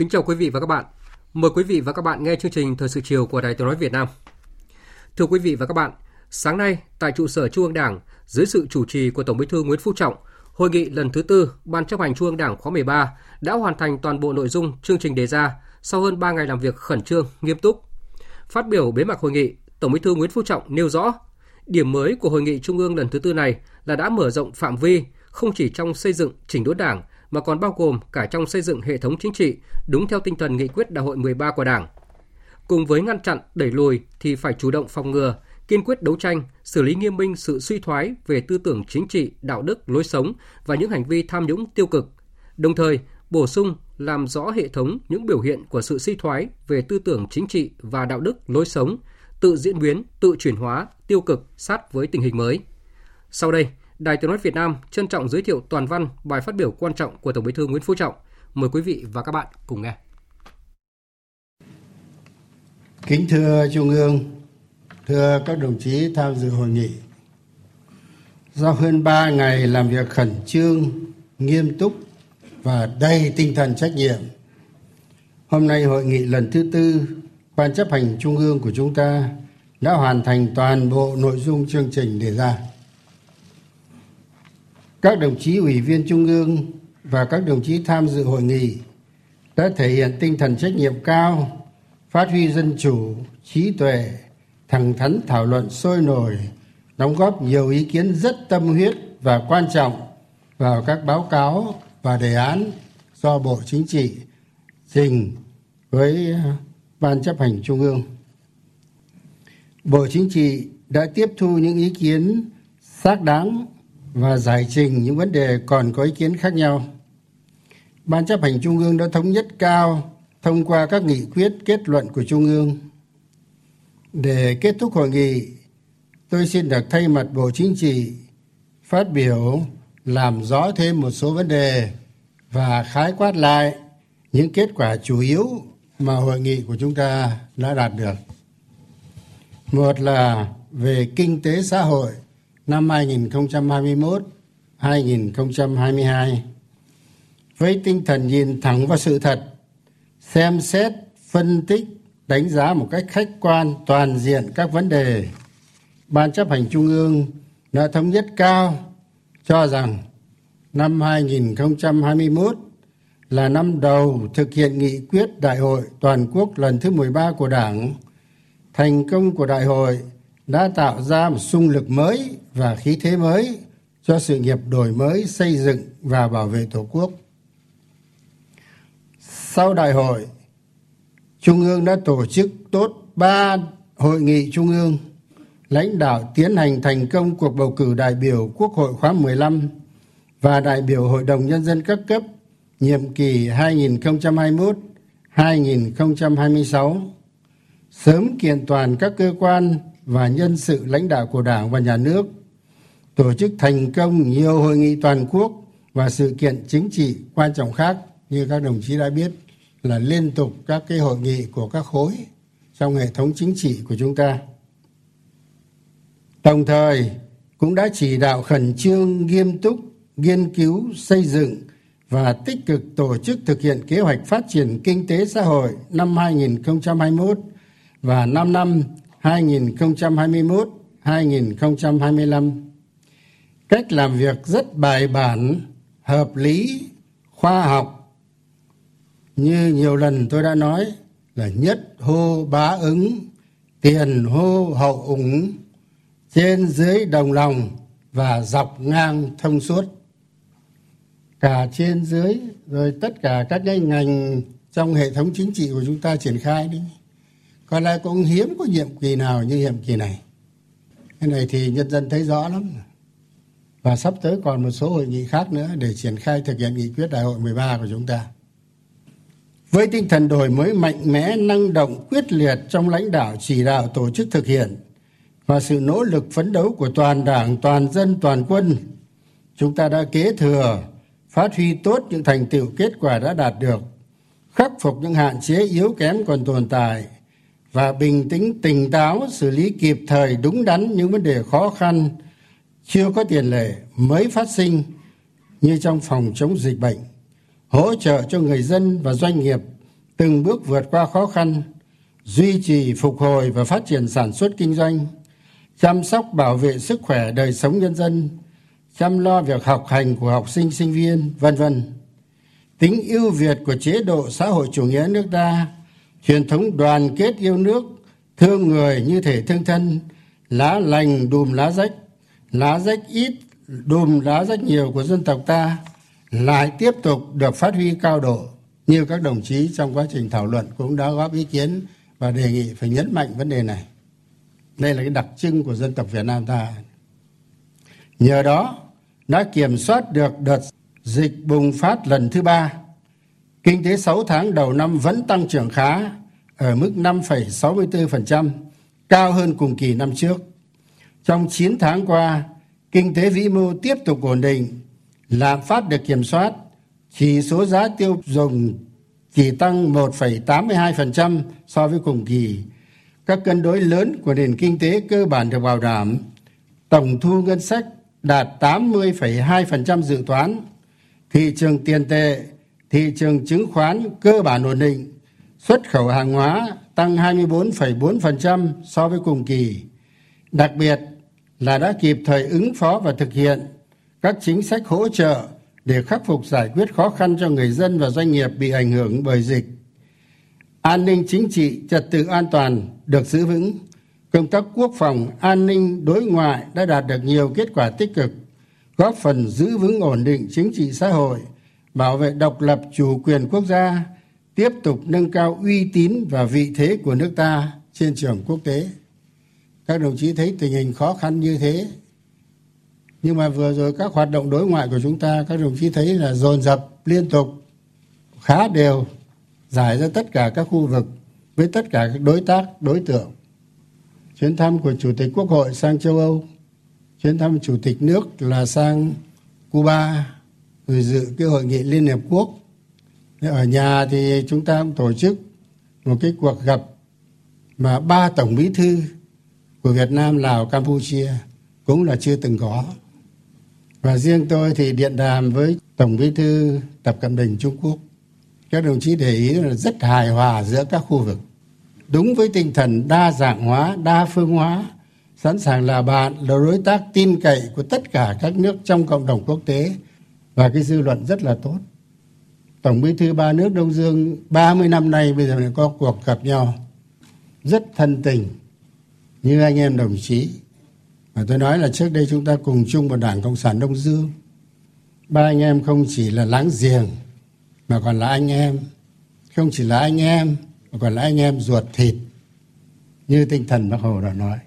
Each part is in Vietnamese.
Kính chào quý vị và các bạn. Mời quý vị và các bạn nghe chương trình Thời sự chiều của Đài Tiếng nói Việt Nam. Thưa quý vị và các bạn, sáng nay tại trụ sở Trung ương Đảng, dưới sự chủ trì của Tổng Bí thư Nguyễn Phú Trọng, hội nghị lần thứ tư Ban chấp hành Trung ương Đảng khóa 13 đã hoàn thành toàn bộ nội dung chương trình đề ra sau hơn 3 ngày làm việc khẩn trương, nghiêm túc. Phát biểu bế mạc hội nghị, Tổng Bí thư Nguyễn Phú Trọng nêu rõ, điểm mới của hội nghị Trung ương lần thứ tư này là đã mở rộng phạm vi không chỉ trong xây dựng chỉnh đốn Đảng mà còn bao gồm cả trong xây dựng hệ thống chính trị đúng theo tinh thần nghị quyết Đại hội 13 của Đảng. Cùng với ngăn chặn, đẩy lùi thì phải chủ động phòng ngừa, kiên quyết đấu tranh, xử lý nghiêm minh sự suy thoái về tư tưởng chính trị, đạo đức, lối sống và những hành vi tham nhũng tiêu cực. Đồng thời, bổ sung làm rõ hệ thống những biểu hiện của sự suy thoái về tư tưởng chính trị và đạo đức, lối sống, tự diễn biến, tự chuyển hóa, tiêu cực sát với tình hình mới. Sau đây, Đài Tiếng nói Việt Nam trân trọng giới thiệu toàn văn bài phát biểu quan trọng của Tổng Bí thư Nguyễn Phú Trọng. Mời quý vị và các bạn cùng nghe. Kính thưa Trung ương, thưa các đồng chí tham dự hội nghị. Sau hơn 3 ngày làm việc khẩn trương, nghiêm túc và đầy tinh thần trách nhiệm, hôm nay hội nghị lần thứ tư Ban chấp hành Trung ương của chúng ta đã hoàn thành toàn bộ nội dung chương trình đề ra các đồng chí ủy viên trung ương và các đồng chí tham dự hội nghị đã thể hiện tinh thần trách nhiệm cao, phát huy dân chủ, trí tuệ, thẳng thắn thảo luận sôi nổi, đóng góp nhiều ý kiến rất tâm huyết và quan trọng vào các báo cáo và đề án do bộ chính trị trình với ban chấp hành trung ương. Bộ chính trị đã tiếp thu những ý kiến xác đáng và giải trình những vấn đề còn có ý kiến khác nhau. Ban chấp hành trung ương đã thống nhất cao thông qua các nghị quyết kết luận của trung ương. Để kết thúc hội nghị, tôi xin được thay mặt bộ chính trị phát biểu, làm rõ thêm một số vấn đề và khái quát lại những kết quả chủ yếu mà hội nghị của chúng ta đã đạt được. Một là về kinh tế xã hội năm 2021 2022 với tinh thần nhìn thẳng vào sự thật, xem xét, phân tích, đánh giá một cách khách quan, toàn diện các vấn đề, ban chấp hành trung ương đã thống nhất cao, cho rằng năm 2021 là năm đầu thực hiện nghị quyết đại hội toàn quốc lần thứ 13 của Đảng. Thành công của đại hội đã tạo ra một sung lực mới và khí thế mới cho sự nghiệp đổi mới, xây dựng và bảo vệ tổ quốc. Sau đại hội, trung ương đã tổ chức tốt ba hội nghị trung ương, lãnh đạo tiến hành thành công cuộc bầu cử đại biểu quốc hội khóa 15 và đại biểu hội đồng nhân dân các cấp nhiệm kỳ 2021 2026 sớm kiện toàn các cơ quan và nhân sự lãnh đạo của Đảng và Nhà nước, tổ chức thành công nhiều hội nghị toàn quốc và sự kiện chính trị quan trọng khác như các đồng chí đã biết là liên tục các cái hội nghị của các khối trong hệ thống chính trị của chúng ta. Đồng thời cũng đã chỉ đạo khẩn trương nghiêm túc nghiên cứu xây dựng và tích cực tổ chức thực hiện kế hoạch phát triển kinh tế xã hội năm 2021 và 5 năm 2021-2025. Cách làm việc rất bài bản, hợp lý, khoa học. Như nhiều lần tôi đã nói là nhất hô bá ứng, tiền hô hậu ủng, trên dưới đồng lòng và dọc ngang thông suốt. cả trên dưới rồi tất cả các cái ngành trong hệ thống chính trị của chúng ta triển khai đi còn lại cũng hiếm có nhiệm kỳ nào như nhiệm kỳ này. Cái này thì nhân dân thấy rõ lắm. Và sắp tới còn một số hội nghị khác nữa để triển khai thực hiện nghị quyết đại hội 13 của chúng ta. Với tinh thần đổi mới mạnh mẽ, năng động, quyết liệt trong lãnh đạo, chỉ đạo, tổ chức thực hiện và sự nỗ lực phấn đấu của toàn đảng, toàn dân, toàn quân, chúng ta đã kế thừa, phát huy tốt những thành tựu kết quả đã đạt được, khắc phục những hạn chế yếu kém còn tồn tại và bình tĩnh tỉnh táo xử lý kịp thời đúng đắn những vấn đề khó khăn chưa có tiền lệ mới phát sinh như trong phòng chống dịch bệnh, hỗ trợ cho người dân và doanh nghiệp từng bước vượt qua khó khăn, duy trì, phục hồi và phát triển sản xuất kinh doanh, chăm sóc, bảo vệ sức khỏe đời sống nhân dân, chăm lo việc học hành của học sinh sinh viên, vân vân. Tính ưu việt của chế độ xã hội chủ nghĩa nước ta truyền thống đoàn kết yêu nước, thương người như thể thương thân, lá lành đùm lá rách lá rách ít, đùm lá rách nhiều của dân tộc ta, lại tiếp tục được phát huy cao độ, như các đồng chí trong quá trình thảo luận cũng đã góp ý kiến và đề nghị phải nhấn mạnh vấn đề này. Đây là cái đặc trưng của dân tộc việt nam ta. Nhờ đó, đã kiểm soát được đợt dịch bùng phát lần thứ ba kinh tế 6 tháng đầu năm vẫn tăng trưởng khá ở mức 5,64%, cao hơn cùng kỳ năm trước. Trong 9 tháng qua, kinh tế vĩ mô tiếp tục ổn định, lạm phát được kiểm soát, chỉ số giá tiêu dùng chỉ tăng 1,82% so với cùng kỳ. Các cân đối lớn của nền kinh tế cơ bản được bảo đảm. Tổng thu ngân sách đạt 80,2% dự toán. Thị trường tiền tệ, thị trường chứng khoán cơ bản ổn định. Xuất khẩu hàng hóa tăng 24,4% so với cùng kỳ. Đặc biệt là đã kịp thời ứng phó và thực hiện các chính sách hỗ trợ để khắc phục giải quyết khó khăn cho người dân và doanh nghiệp bị ảnh hưởng bởi dịch an ninh chính trị trật tự an toàn được giữ vững công tác quốc phòng an ninh đối ngoại đã đạt được nhiều kết quả tích cực góp phần giữ vững ổn định chính trị xã hội bảo vệ độc lập chủ quyền quốc gia, tiếp tục nâng cao uy tín và vị thế của nước ta trên trường quốc tế. Các đồng chí thấy tình hình khó khăn như thế, nhưng mà vừa rồi các hoạt động đối ngoại của chúng ta, các đồng chí thấy là dồn dập, liên tục, khá đều, giải ra tất cả các khu vực với tất cả các đối tác, đối tượng. Chuyến thăm của chủ tịch quốc hội sang châu âu, chuyến thăm chủ tịch nước là sang cuba rồi dự cái hội nghị liên hiệp quốc. Ở nhà thì chúng ta cũng tổ chức một cái cuộc gặp mà ba tổng bí thư của việt nam, lào, campuchia cũng là chưa từng có. Và riêng tôi thì điện đàm với tổng bí thư tập cận bình trung quốc. Các đồng chí để ý là rất hài hòa giữa các khu vực. Đúng với tinh thần đa dạng hóa, đa phương hóa, sẵn sàng là bạn là đối tác tin cậy của tất cả các nước trong cộng đồng quốc tế và cái dư luận rất là tốt. Tổng bí thư ba nước đông dương 30 năm nay bây giờ lại có cuộc gặp nhau. Rất thân tình, như anh em đồng chí. Mà tôi nói là trước đây chúng ta cùng chung một đảng cộng sản đông dương. Ba anh em không chỉ là láng giềng, mà còn là anh em. Không chỉ là anh em, mà còn là anh em ruột thịt. Như tinh thần bác hồ đã nói.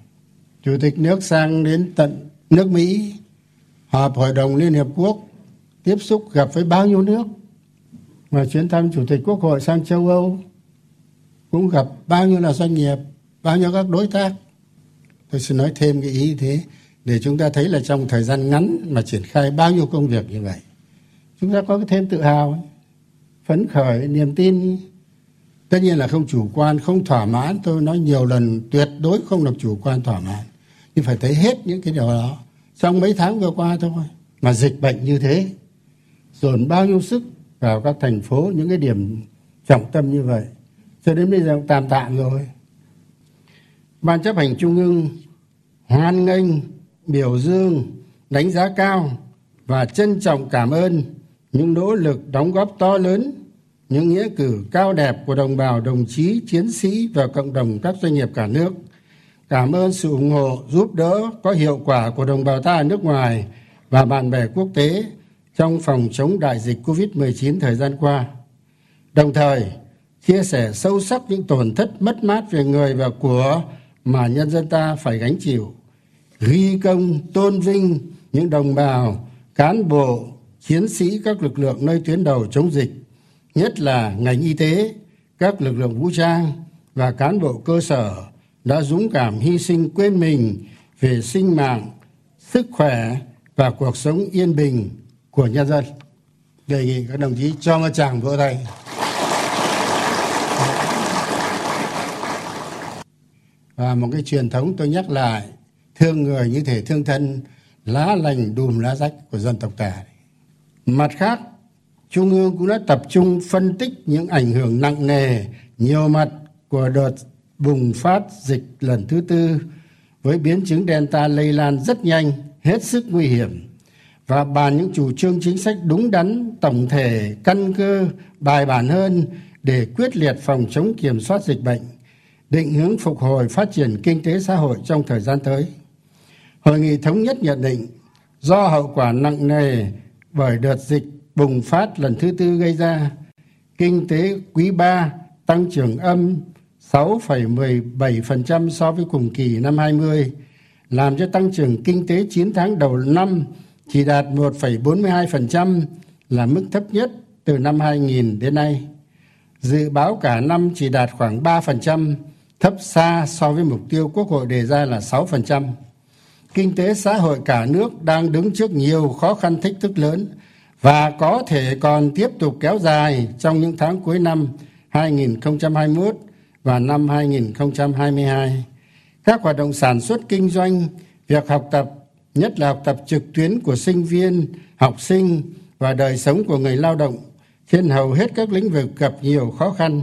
Chủ tịch nước sang đến tận nước mỹ, họp hội đồng liên hiệp quốc tiếp xúc gặp với bao nhiêu nước. Mà chuyến thăm chủ tịch quốc hội sang châu âu cũng gặp bao nhiêu là doanh nghiệp, bao nhiêu các đối tác. Tôi xin nói thêm cái ý thế để chúng ta thấy là trong thời gian ngắn mà triển khai bao nhiêu công việc như vậy, chúng ta có cái thêm tự hào, phấn khởi, niềm tin. Tất nhiên là không chủ quan, không thỏa mãn. Tôi nói nhiều lần, tuyệt đối không được chủ quan, thỏa mãn. Nhưng phải thấy hết những cái điều đó. Trong mấy tháng vừa qua thôi, mà dịch bệnh như thế dồn bao nhiêu sức vào các thành phố, những cái điểm trọng tâm như vậy. Cho đến bây giờ tạm tạm rồi. Ban chấp hành trung ương hoan nghênh, biểu dương, đánh giá cao và trân trọng cảm ơn những nỗ lực đóng góp to lớn, những nghĩa cử cao đẹp của đồng bào, đồng chí, chiến sĩ và cộng đồng các doanh nghiệp cả nước. Cảm ơn sự ủng hộ, giúp đỡ có hiệu quả của đồng bào ta ở nước ngoài và bạn bè quốc tế trong phòng chống đại dịch Covid-19 thời gian qua. Đồng thời, chia sẻ sâu sắc những tổn thất mất mát về người và của mà nhân dân ta phải gánh chịu, ghi công tôn vinh những đồng bào, cán bộ, chiến sĩ các lực lượng nơi tuyến đầu chống dịch, nhất là ngành y tế, các lực lượng vũ trang và cán bộ cơ sở đã dũng cảm hy sinh quên mình về sinh mạng, sức khỏe và cuộc sống yên bình của nhân dân. Đề nghị các đồng chí cho một tràng vỗ tay. Và một cái truyền thống tôi nhắc lại, thương người như thể thương thân, lá lành đùm lá rách của dân tộc ta. Mặt khác, Trung ương cũng đã tập trung phân tích những ảnh hưởng nặng nề, nhiều mặt của đợt bùng phát dịch lần thứ tư với biến chứng Delta lây lan rất nhanh, hết sức nguy hiểm và bàn những chủ trương chính sách đúng đắn, tổng thể, căn cơ, bài bản hơn để quyết liệt phòng chống kiểm soát dịch bệnh, định hướng phục hồi phát triển kinh tế xã hội trong thời gian tới. Hội nghị thống nhất nhận định do hậu quả nặng nề bởi đợt dịch bùng phát lần thứ tư gây ra, kinh tế quý 3 tăng trưởng âm 6,17% so với cùng kỳ năm 20, làm cho tăng trưởng kinh tế 9 tháng đầu năm chỉ đạt 1,42% là mức thấp nhất từ năm 2000 đến nay. Dự báo cả năm chỉ đạt khoảng 3%, thấp xa so với mục tiêu Quốc hội đề ra là 6%. Kinh tế xã hội cả nước đang đứng trước nhiều khó khăn thách thức lớn và có thể còn tiếp tục kéo dài trong những tháng cuối năm 2021 và năm 2022. Các hoạt động sản xuất kinh doanh, việc học tập, nhất là học tập trực tuyến của sinh viên, học sinh và đời sống của người lao động trên hầu hết các lĩnh vực gặp nhiều khó khăn.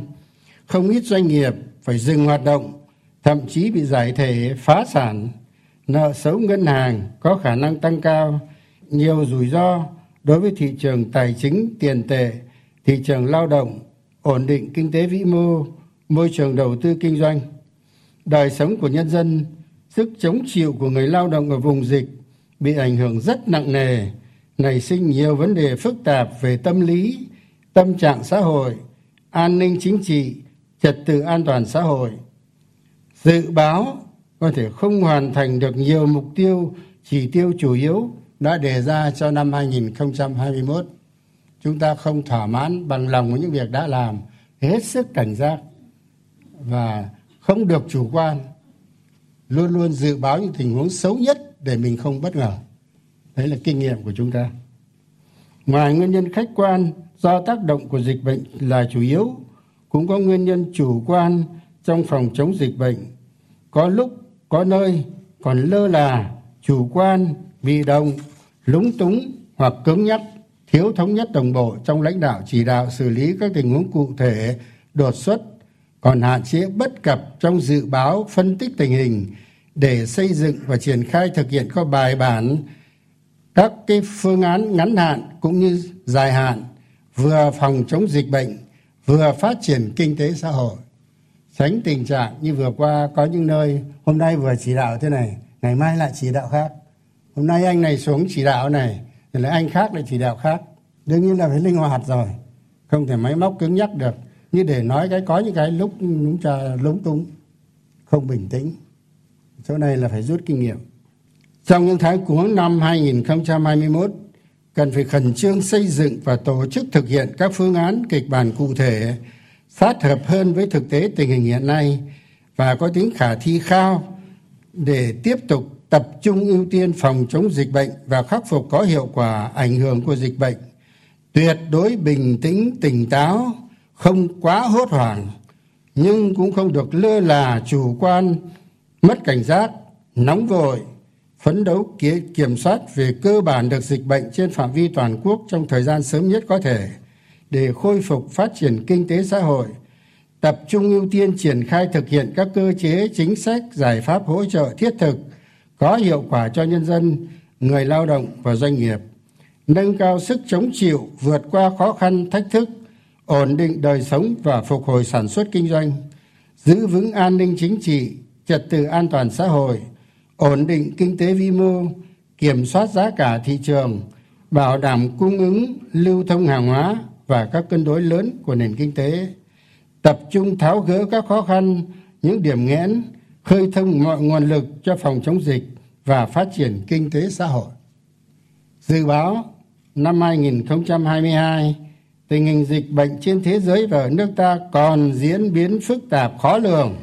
Không ít doanh nghiệp phải dừng hoạt động, thậm chí bị giải thể, phá sản, nợ xấu ngân hàng có khả năng tăng cao, nhiều rủi ro đối với thị trường tài chính tiền tệ, thị trường lao động, ổn định kinh tế vĩ mô, môi trường đầu tư kinh doanh. Đời sống của nhân dân sức chống chịu của người lao động ở vùng dịch bị ảnh hưởng rất nặng nề nảy sinh nhiều vấn đề phức tạp về tâm lý tâm trạng xã hội an ninh chính trị trật tự an toàn xã hội dự báo có thể không hoàn thành được nhiều mục tiêu chỉ tiêu chủ yếu đã đề ra cho năm 2021. Chúng ta không thỏa mãn bằng lòng với những việc đã làm, hết sức cảnh giác và không được chủ quan luôn luôn dự báo những tình huống xấu nhất để mình không bất ngờ. Đấy là kinh nghiệm của chúng ta. Ngoài nguyên nhân khách quan do tác động của dịch bệnh là chủ yếu, cũng có nguyên nhân chủ quan trong phòng chống dịch bệnh. Có lúc, có nơi còn lơ là, chủ quan, bị động, lúng túng hoặc cứng nhắc, thiếu thống nhất đồng bộ trong lãnh đạo chỉ đạo xử lý các tình huống cụ thể, đột xuất, còn hạn chế bất cập trong dự báo, phân tích tình hình để xây dựng và triển khai thực hiện có bài bản, các cái phương án ngắn hạn cũng như dài hạn, vừa phòng chống dịch bệnh, vừa phát triển kinh tế xã hội. Tránh tình trạng như vừa qua có những nơi, hôm nay vừa chỉ đạo thế này, ngày mai lại chỉ đạo khác. Hôm nay anh này xuống chỉ đạo này, rồi lại anh khác lại chỉ đạo khác. Đương nhiên là phải linh hoạt rồi, không thể máy móc cứng nhắc được. Như để nói cái, có những cái lúc chúng ta lúng túng, không bình tĩnh chỗ này là phải rút kinh nghiệm. Trong những tháng cuối năm 2021 cần phải khẩn trương xây dựng và tổ chức thực hiện các phương án kịch bản cụ thể, sát hợp hơn với thực tế tình hình hiện nay và có tính khả thi cao để tiếp tục tập trung ưu tiên phòng chống dịch bệnh và khắc phục có hiệu quả ảnh hưởng của dịch bệnh. Tuyệt đối bình tĩnh, tỉnh táo, không quá hốt hoảng, nhưng cũng không được lơ là chủ quan mất cảnh giác, nóng vội, phấn đấu kiểm soát về cơ bản được dịch bệnh trên phạm vi toàn quốc trong thời gian sớm nhất có thể để khôi phục phát triển kinh tế xã hội, tập trung ưu tiên triển khai thực hiện các cơ chế chính sách, giải pháp hỗ trợ thiết thực, có hiệu quả cho nhân dân, người lao động và doanh nghiệp, nâng cao sức chống chịu, vượt qua khó khăn, thách thức, ổn định đời sống và phục hồi sản xuất kinh doanh, giữ vững an ninh chính trị trật tự an toàn xã hội, ổn định kinh tế vi mô, kiểm soát giá cả thị trường, bảo đảm cung ứng, lưu thông hàng hóa và các cân đối lớn của nền kinh tế. Tập trung tháo gỡ các khó khăn, những điểm nghẽn, khơi thông mọi nguồn lực cho phòng chống dịch và phát triển kinh tế xã hội. Dự báo, năm 2022 tình hình dịch bệnh trên thế giới và ở nước ta còn diễn biến phức tạp khó lường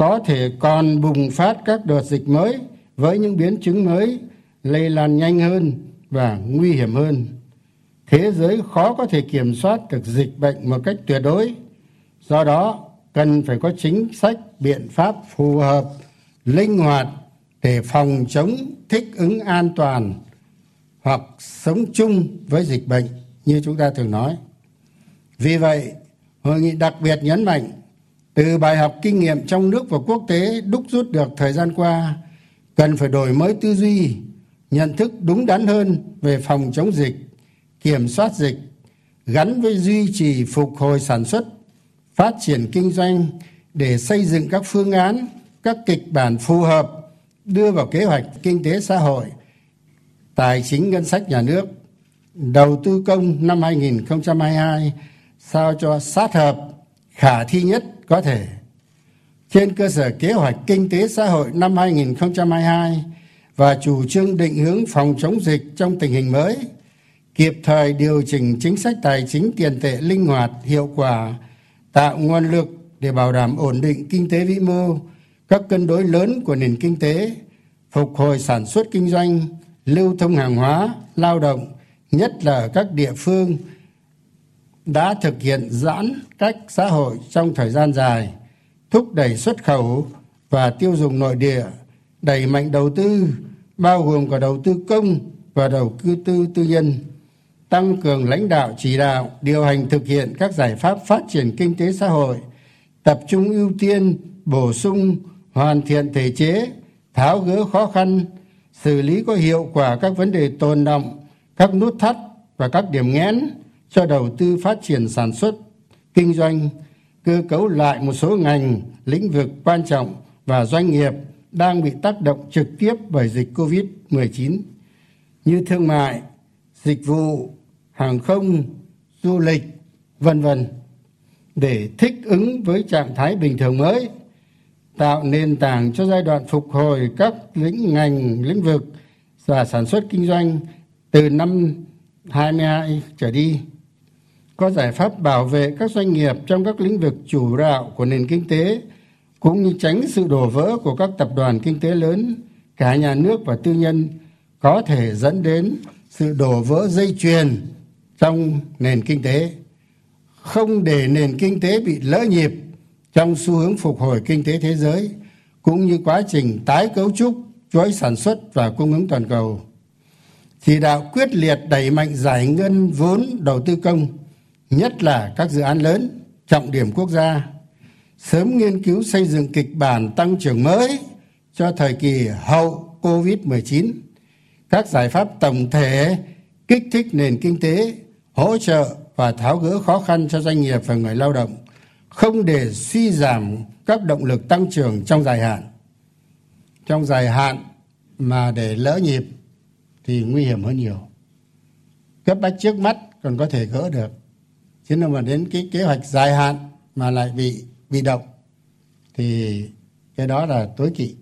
có thể còn bùng phát các đợt dịch mới với những biến chứng mới, lây lan nhanh hơn và nguy hiểm hơn. Thế giới khó có thể kiểm soát được dịch bệnh một cách tuyệt đối. Do đó, cần phải có chính sách, biện pháp phù hợp, linh hoạt để phòng chống, thích ứng an toàn hoặc sống chung với dịch bệnh như chúng ta thường nói. Vì vậy, hội nghị đặc biệt nhấn mạnh từ bài học kinh nghiệm trong nước và quốc tế đúc rút được thời gian qua, cần phải đổi mới tư duy, nhận thức đúng đắn hơn về phòng chống dịch, kiểm soát dịch, gắn với duy trì phục hồi sản xuất, phát triển kinh doanh để xây dựng các phương án, các kịch bản phù hợp, đưa vào kế hoạch kinh tế xã hội, tài chính ngân sách nhà nước, đầu tư công năm 2022 sao cho sát hợp, khả thi nhất có thể. Trên cơ sở kế hoạch kinh tế xã hội năm 2022 và chủ trương định hướng phòng chống dịch trong tình hình mới, kịp thời điều chỉnh chính sách tài chính tiền tệ linh hoạt, hiệu quả, tạo nguồn lực để bảo đảm ổn định kinh tế vĩ mô, các cân đối lớn của nền kinh tế, phục hồi sản xuất kinh doanh, lưu thông hàng hóa, lao động, nhất là ở các địa phương đã thực hiện giãn cách xã hội trong thời gian dài, thúc đẩy xuất khẩu và tiêu dùng nội địa, đẩy mạnh đầu tư, bao gồm cả đầu tư công và đầu tư tư nhân, tăng cường lãnh đạo chỉ đạo điều hành thực hiện các giải pháp phát triển kinh tế xã hội, tập trung ưu tiên, bổ sung, hoàn thiện thể chế, tháo gỡ khó khăn, xử lý có hiệu quả các vấn đề tồn động các nút thắt và các điểm nghẽn cho đầu tư phát triển sản xuất, kinh doanh, cơ cấu lại một số ngành, lĩnh vực quan trọng và doanh nghiệp đang bị tác động trực tiếp bởi dịch covid 19 như thương mại, dịch vụ, hàng không, du lịch, vân vân. Để thích ứng với trạng thái bình thường mới, tạo nền tảng cho giai đoạn phục hồi các lĩnh ngành, lĩnh vực và sản xuất kinh doanh từ năm 22 trở đi có giải pháp bảo vệ các doanh nghiệp trong các lĩnh vực chủ đạo của nền kinh tế, cũng như tránh sự đổ vỡ của các tập đoàn kinh tế lớn, cả nhà nước và tư nhân, có thể dẫn đến sự đổ vỡ dây chuyền trong nền kinh tế. Không để nền kinh tế bị lỡ nhịp trong xu hướng phục hồi kinh tế thế giới, cũng như quá trình tái cấu trúc, chuỗi sản xuất và cung ứng toàn cầu. Chỉ đạo quyết liệt đẩy mạnh giải ngân vốn đầu tư công nhất là các dự án lớn, trọng điểm quốc gia. Sớm nghiên cứu xây dựng kịch bản tăng trưởng mới cho thời kỳ hậu covid 19 các giải pháp tổng thể kích thích nền kinh tế, hỗ trợ và tháo gỡ khó khăn cho doanh nghiệp và người lao động, không để suy giảm các động lực tăng trưởng trong dài hạn. Trong dài hạn mà để lỡ nhịp thì nguy hiểm hơn nhiều. Cấp bách trước mắt còn có thể gỡ được chứ nếu mà đến cái kế hoạch dài hạn mà lại bị bị động, thì cái đó là tối kỵ.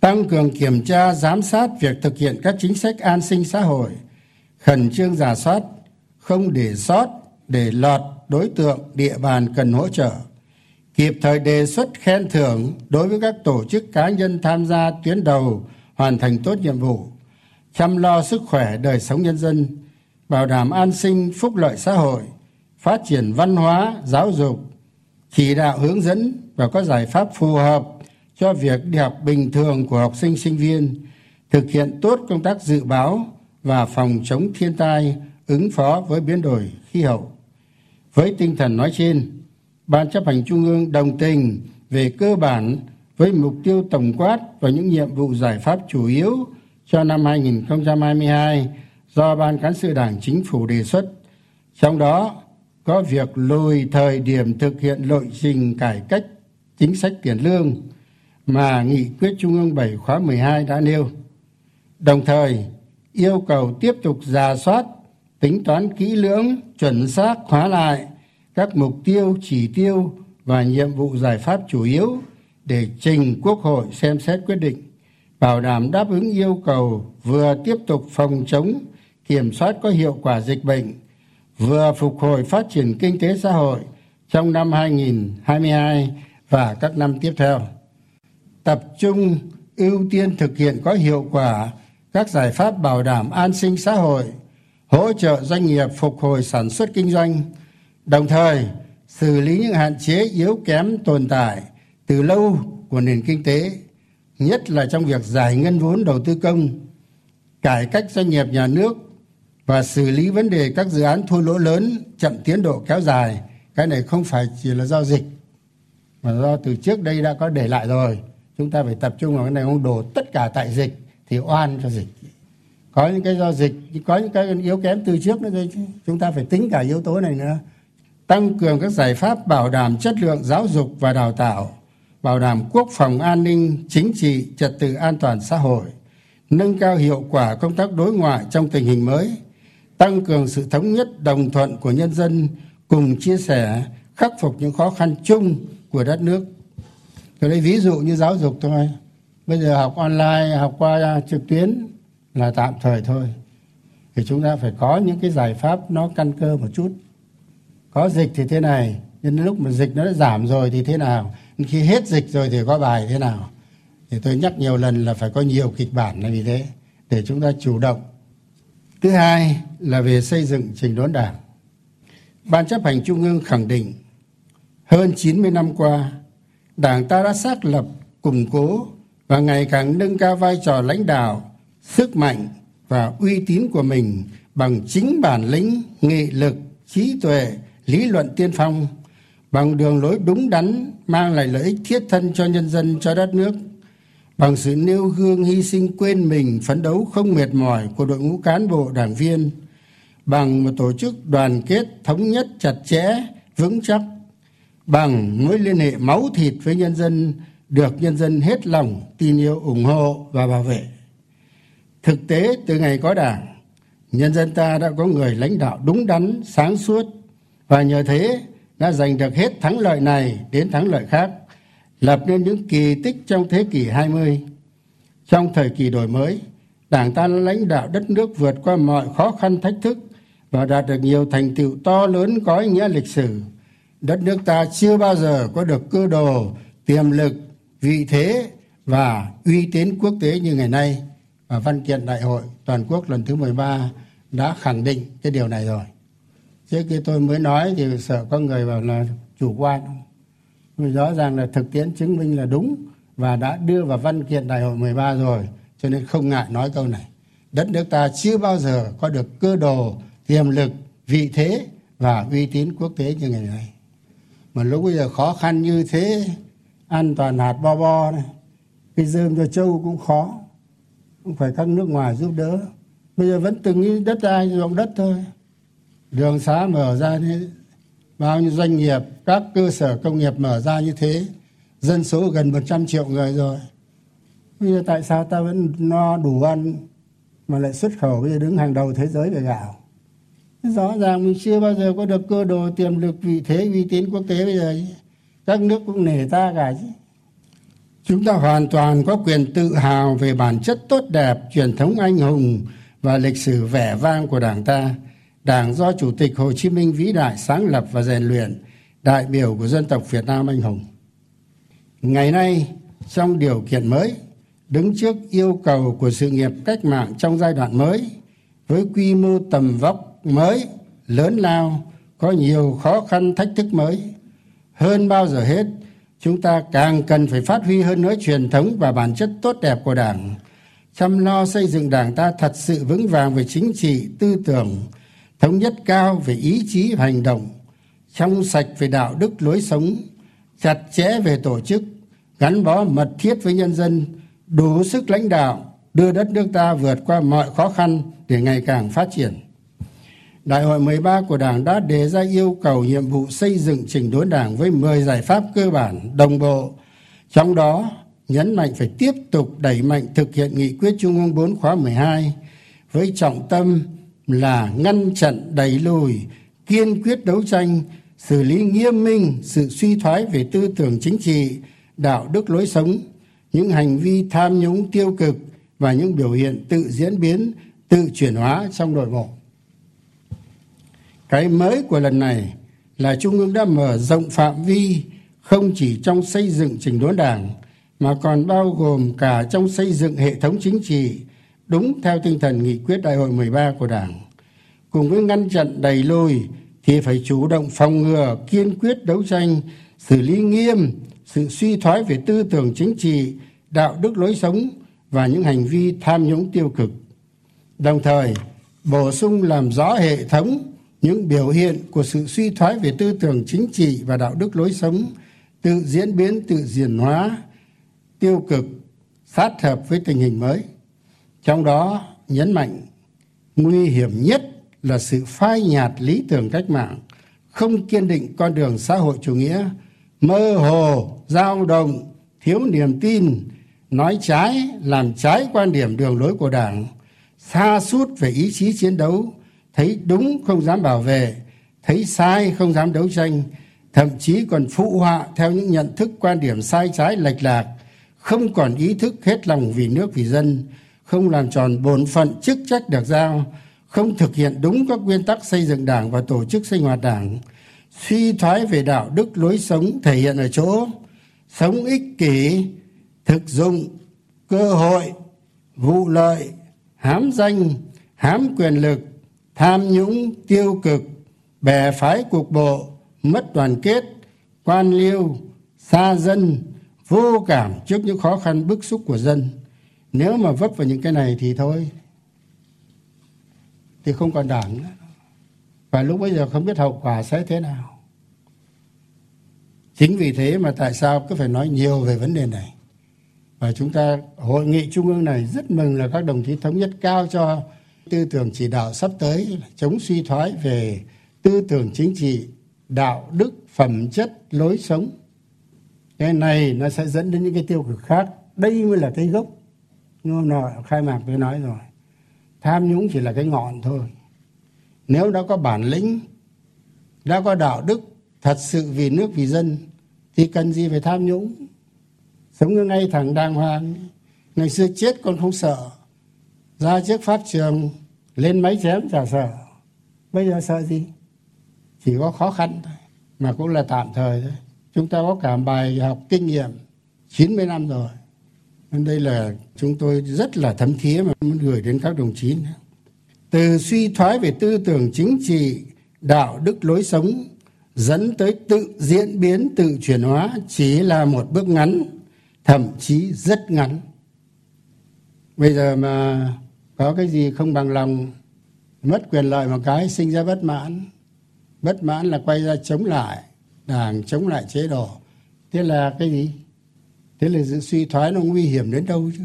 Tăng cường kiểm tra, giám sát việc thực hiện các chính sách an sinh xã hội, khẩn trương giả soát, không để sót, để lọt đối tượng địa bàn cần hỗ trợ, kịp thời đề xuất khen thưởng đối với các tổ chức cá nhân tham gia tuyến đầu hoàn thành tốt nhiệm vụ, chăm lo sức khỏe đời sống nhân dân bảo đảm an sinh, phúc lợi xã hội, phát triển văn hóa, giáo dục, chỉ đạo hướng dẫn và có giải pháp phù hợp cho việc đi học bình thường của học sinh sinh viên, thực hiện tốt công tác dự báo và phòng chống thiên tai, ứng phó với biến đổi khí hậu. Với tinh thần nói trên, ban chấp hành trung ương đồng tình về cơ bản với mục tiêu tổng quát và những nhiệm vụ giải pháp chủ yếu cho năm 2022 do ban cán sự đảng chính phủ đề xuất. Trong đó, có việc lùi thời điểm thực hiện lộ trình cải cách chính sách tiền lương mà nghị quyết trung ương 7 khóa 12 đã nêu. Đồng thời, yêu cầu tiếp tục giả soát, tính toán kỹ lưỡng, chuẩn xác hóa lại các mục tiêu, chỉ tiêu và nhiệm vụ giải pháp chủ yếu để trình quốc hội xem xét quyết định, bảo đảm đáp ứng yêu cầu, vừa tiếp tục phòng chống kiểm soát có hiệu quả dịch bệnh vừa phục hồi phát triển kinh tế xã hội trong năm 2022 và các năm tiếp theo. Tập trung ưu tiên thực hiện có hiệu quả các giải pháp bảo đảm an sinh xã hội, hỗ trợ doanh nghiệp phục hồi sản xuất kinh doanh, đồng thời xử lý những hạn chế yếu kém tồn tại từ lâu của nền kinh tế, nhất là trong việc giải ngân vốn đầu tư công, cải cách doanh nghiệp nhà nước và xử lý vấn đề các dự án thua lỗ lớn, chậm tiến độ kéo dài. Cái này không phải chỉ là do dịch, mà do từ trước đây đã có để lại rồi. Chúng ta phải tập trung vào cái này không đổ tất cả tại dịch thì oan cho dịch. Có những cái do dịch, có những cái yếu kém từ trước nữa thôi chúng ta phải tính cả yếu tố này nữa. Tăng cường các giải pháp bảo đảm chất lượng giáo dục và đào tạo, bảo đảm quốc phòng an ninh, chính trị, trật tự an toàn xã hội, nâng cao hiệu quả công tác đối ngoại trong tình hình mới tăng cường sự thống nhất, đồng thuận của nhân dân, cùng chia sẻ, khắc phục những khó khăn chung của đất nước. Tôi lấy ví dụ như giáo dục thôi. Bây giờ học online, học qua trực tuyến là tạm thời thôi. Thì chúng ta phải có những cái giải pháp nó căn cơ một chút. Có dịch thì thế này, nhưng lúc mà dịch nó đã giảm rồi thì thế nào? Khi hết dịch rồi thì có bài thế nào? Thì tôi nhắc nhiều lần là phải có nhiều kịch bản là vì thế, để chúng ta chủ động thứ hai là về xây dựng trình đốn đảng. Ban chấp hành trung ương khẳng định, hơn 90 năm qua, đảng ta đã xác lập, củng cố và ngày càng nâng cao vai trò lãnh đạo, sức mạnh và uy tín của mình bằng chính bản lĩnh, nghị lực, trí tuệ, lý luận tiên phong, bằng đường lối đúng đắn, mang lại lợi ích thiết thân cho nhân dân, cho đất nước bằng sự nêu gương hy sinh quên mình, phấn đấu không mệt mỏi của đội ngũ cán bộ, đảng viên, bằng một tổ chức đoàn kết thống nhất chặt chẽ, vững chắc, bằng mối liên hệ máu thịt với nhân dân, được nhân dân hết lòng, tin yêu, ủng hộ và bảo vệ. Thực tế, từ ngày có đảng, nhân dân ta đã có người lãnh đạo đúng đắn, sáng suốt, và nhờ thế đã giành được hết thắng lợi này đến thắng lợi khác lập nên những kỳ tích trong thế kỷ 20. Trong thời kỳ đổi mới, Đảng ta lãnh đạo đất nước vượt qua mọi khó khăn thách thức và đạt được nhiều thành tựu to lớn có ý nghĩa lịch sử. Đất nước ta chưa bao giờ có được cơ đồ, tiềm lực, vị thế và uy tín quốc tế như ngày nay. Và văn kiện đại hội toàn quốc lần thứ 13 đã khẳng định cái điều này rồi. Trước khi tôi mới nói thì sợ có người bảo là chủ quan. Rõ ràng là thực tiễn chứng minh là đúng và đã đưa vào văn kiện đại hội 13 rồi, cho nên không ngại nói câu này. Đất nước ta chưa bao giờ có được cơ đồ, tiềm lực, vị thế và uy tín quốc tế như ngày nay. Mà lúc bây giờ khó khăn như thế, an toàn hạt bo bo này, cái dơm cho châu cũng khó, cũng phải các nước ngoài giúp đỡ. Bây giờ vẫn từng như đất ai ruộng đất thôi. Đường xá mở ra thế bao nhiêu doanh nghiệp, các cơ sở công nghiệp mở ra như thế, dân số gần 100 triệu người rồi. Bây giờ tại sao ta vẫn no đủ ăn mà lại xuất khẩu bây giờ đứng hàng đầu thế giới về gạo rõ ràng mình chưa bao giờ có được cơ đồ tiềm lực vị thế, uy tín quốc tế bây giờ các nước cũng nể ta cả chứ. Chúng ta hoàn toàn có quyền tự hào về bản chất tốt đẹp, truyền thống anh hùng và lịch sử vẻ vang của đảng ta. Đảng do Chủ tịch Hồ Chí Minh vĩ đại sáng lập và rèn luyện, đại biểu của dân tộc Việt Nam anh hùng. Ngày nay, trong điều kiện mới, đứng trước yêu cầu của sự nghiệp cách mạng trong giai đoạn mới, với quy mô tầm vóc mới, lớn lao, có nhiều khó khăn thách thức mới. Hơn bao giờ hết, chúng ta càng cần phải phát huy hơn nữa truyền thống và bản chất tốt đẹp của Đảng, chăm lo xây dựng Đảng ta thật sự vững vàng về chính trị, tư tưởng, thống nhất cao về ý chí và hành động, trong sạch về đạo đức lối sống, chặt chẽ về tổ chức, gắn bó mật thiết với nhân dân, đủ sức lãnh đạo, đưa đất nước ta vượt qua mọi khó khăn để ngày càng phát triển. Đại hội 13 của Đảng đã đề ra yêu cầu nhiệm vụ xây dựng chỉnh đốn Đảng với 10 giải pháp cơ bản, đồng bộ. Trong đó, nhấn mạnh phải tiếp tục đẩy mạnh thực hiện nghị quyết Trung ương 4 khóa 12 với trọng tâm là ngăn chặn đẩy lùi, kiên quyết đấu tranh, xử lý nghiêm minh sự suy thoái về tư tưởng chính trị, đạo đức lối sống, những hành vi tham nhũng tiêu cực và những biểu hiện tự diễn biến, tự chuyển hóa trong nội bộ. Cái mới của lần này là Trung ương đã mở rộng phạm vi không chỉ trong xây dựng trình đốn đảng mà còn bao gồm cả trong xây dựng hệ thống chính trị đúng theo tinh thần nghị quyết đại hội 13 của Đảng. Cùng với ngăn chặn đầy lùi thì phải chủ động phòng ngừa, kiên quyết đấu tranh, xử lý nghiêm sự suy thoái về tư tưởng chính trị, đạo đức lối sống và những hành vi tham nhũng tiêu cực. Đồng thời, bổ sung làm rõ hệ thống những biểu hiện của sự suy thoái về tư tưởng chính trị và đạo đức lối sống tự diễn biến tự diễn hóa tiêu cực sát hợp với tình hình mới trong đó nhấn mạnh nguy hiểm nhất là sự phai nhạt lý tưởng cách mạng, không kiên định con đường xã hội chủ nghĩa, mơ hồ, dao động, thiếu niềm tin, nói trái, làm trái quan điểm đường lối của đảng xa suốt về ý chí chiến đấu, thấy đúng không dám bảo vệ, thấy sai không dám đấu tranh, thậm chí còn phụ họa theo những nhận thức quan điểm sai trái lệch lạc, không còn ý thức hết lòng vì nước vì dân không làm tròn bổn phận chức trách được giao, không thực hiện đúng các nguyên tắc xây dựng đảng và tổ chức sinh hoạt đảng. Suy thoái về đạo đức lối sống thể hiện ở chỗ sống ích kỷ, thực dụng, cơ hội, vụ lợi, hám danh, hám quyền lực, tham nhũng, tiêu cực, bè phái cục bộ, mất đoàn kết, quan liêu, xa dân, vô cảm trước những khó khăn bức xúc của dân nếu mà vấp vào những cái này thì thôi. Thì không còn đảng nữa. Và lúc bây giờ không biết hậu quả sẽ thế nào. Chính vì thế mà tại sao cứ phải nói nhiều về vấn đề này. Và chúng ta, hội nghị trung ương này rất mừng là các đồng chí thống nhất cao cho tư tưởng chỉ đạo sắp tới chống suy thoái về tư tưởng chính trị, đạo đức, phẩm chất, lối sống. Cái này nó sẽ dẫn đến những cái tiêu cực khác. Đây mới là cái gốc nhưng hôm nọ, khai mạc tôi nói rồi. Tham nhũng chỉ là cái ngọn thôi. Nếu đã có bản lĩnh, đã có đạo đức thật sự vì nước, vì dân, thì cần gì phải tham nhũng? Sống ngay thẳng đàng hoàng. Ngày xưa chết con không sợ. Ra trước pháp trường, lên máy chém chả sợ. Bây giờ sợ gì? Chỉ có khó khăn thôi, mà cũng là tạm thời thôi. Chúng ta có cả bài học kinh nghiệm 90 năm rồi nên đây là chúng tôi rất là thấm thía mà muốn gửi đến các đồng chí nữa. từ suy thoái về tư tưởng chính trị, đạo đức lối sống, dẫn tới tự diễn biến, tự chuyển hóa chỉ là một bước ngắn, thậm chí rất ngắn. Bây giờ mà có cái gì không bằng lòng, mất quyền lợi một cái, sinh ra bất mãn. Bất mãn là quay ra chống lại, đảng chống lại chế độ. Thế là cái gì? Thế là sự suy thoái nó nguy hiểm đến đâu chứ?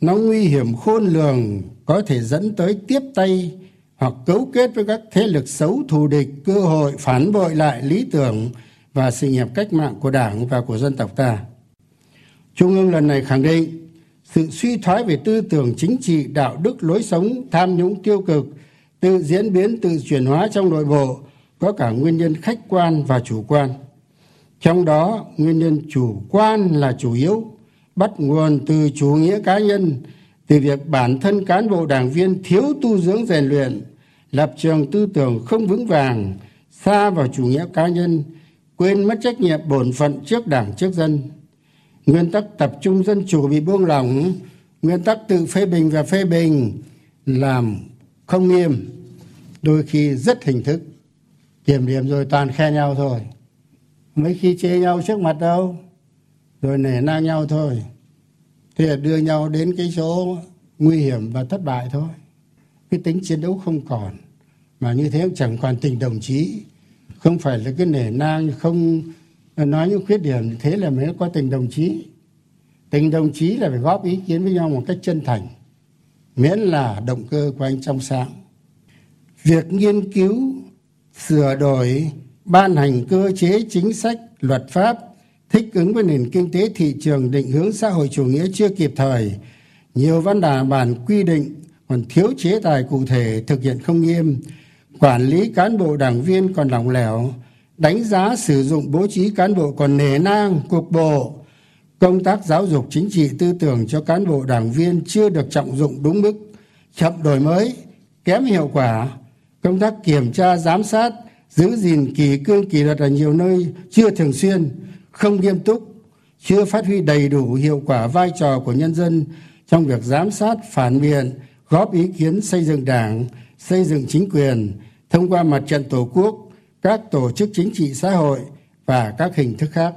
Nó nguy hiểm khôn lường, có thể dẫn tới tiếp tay hoặc cấu kết với các thế lực xấu thù địch, cơ hội phản bội lại lý tưởng và sự nghiệp cách mạng của đảng và của dân tộc ta. Trung ương lần này khẳng định, sự suy thoái về tư tưởng chính trị, đạo đức, lối sống, tham nhũng tiêu cực, tự diễn biến, tự chuyển hóa trong nội bộ có cả nguyên nhân khách quan và chủ quan trong đó, nguyên nhân chủ quan là chủ yếu, bắt nguồn từ chủ nghĩa cá nhân từ việc bản thân cán bộ đảng viên thiếu tu dưỡng rèn luyện, lập trường tư tưởng không vững vàng, xa vào chủ nghĩa cá nhân, quên mất trách nhiệm bổn phận trước đảng, trước dân. Nguyên tắc tập trung dân chủ bị buông lỏng, nguyên tắc tự phê bình và phê bình, làm không nghiêm, đôi khi rất hình thức. Kiểm điểm rồi toàn khen nhau thôi mấy khi chê nhau trước mặt đâu, rồi nể nang nhau thôi. Thế là đưa nhau đến cái chỗ nguy hiểm và thất bại thôi. Cái tính chiến đấu không còn. Mà như thế cũng chẳng còn tình đồng chí. Không phải là cái nể nang, không nói những khuyết điểm, thế là mới có tình đồng chí. Tình đồng chí là phải góp ý kiến với nhau một cách chân thành, miễn là động cơ của anh trong sáng. Việc nghiên cứu, sửa đổi ban hành cơ chế chính sách, luật pháp, thích ứng với nền kinh tế, thị trường, định hướng xã hội chủ nghĩa chưa kịp thời. Nhiều văn đà bản quy định còn thiếu chế tài cụ thể, thực hiện không nghiêm. Quản lý cán bộ đảng viên còn lỏng lẻo. Đánh giá sử dụng bố trí cán bộ còn nề nang, cục bộ. Công tác giáo dục chính trị tư tưởng cho cán bộ đảng viên chưa được trọng dụng đúng mức, chậm đổi mới, kém hiệu quả. Công tác kiểm tra, giám sát giữ gìn kỳ cương kỳ luật ở nhiều nơi chưa thường xuyên, không nghiêm túc, chưa phát huy đầy đủ hiệu quả vai trò của nhân dân trong việc giám sát, phản biện, góp ý kiến xây dựng đảng, xây dựng chính quyền thông qua mặt trận tổ quốc, các tổ chức chính trị xã hội và các hình thức khác.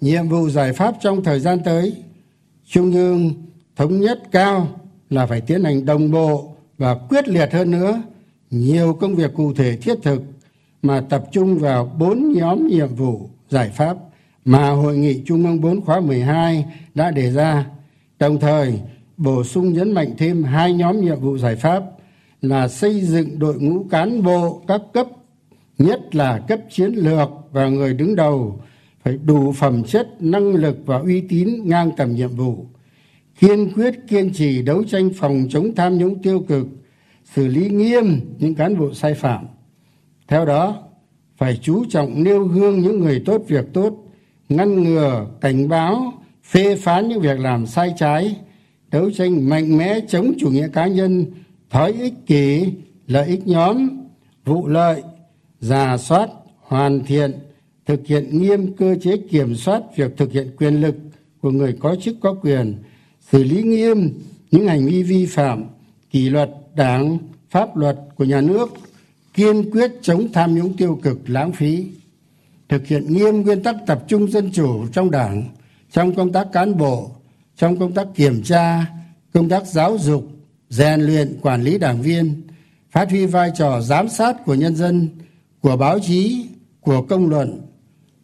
Nhiệm vụ giải pháp trong thời gian tới, trung ương thống nhất cao là phải tiến hành đồng bộ và quyết liệt hơn nữa nhiều công việc cụ thể thiết thực mà tập trung vào bốn nhóm nhiệm vụ giải pháp mà hội nghị trung ương 4 khóa 12 đã đề ra. Đồng thời, bổ sung nhấn mạnh thêm hai nhóm nhiệm vụ giải pháp là xây dựng đội ngũ cán bộ các cấp, nhất là cấp chiến lược và người đứng đầu, phải đủ phẩm chất, năng lực và uy tín ngang tầm nhiệm vụ, kiên quyết kiên trì đấu tranh phòng chống tham nhũng tiêu cực xử lý nghiêm những cán bộ sai phạm. Theo đó, phải chú trọng nêu gương những người tốt việc tốt, ngăn ngừa, cảnh báo, phê phán những việc làm sai trái, đấu tranh mạnh mẽ chống chủ nghĩa cá nhân, thói ích kỷ, lợi ích nhóm, vụ lợi giả soát, hoàn thiện, thực hiện nghiêm cơ chế kiểm soát việc thực hiện quyền lực của người có chức có quyền, xử lý nghiêm những hành vi vi phạm, kỷ luật đảng, pháp luật của nhà nước, kiên quyết chống tham nhũng tiêu cực, lãng phí, thực hiện nghiêm nguyên tắc tập trung dân chủ trong đảng, trong công tác cán bộ, trong công tác kiểm tra, công tác giáo dục, rèn luyện, quản lý đảng viên, phát huy vai trò giám sát của nhân dân, của báo chí, của công luận.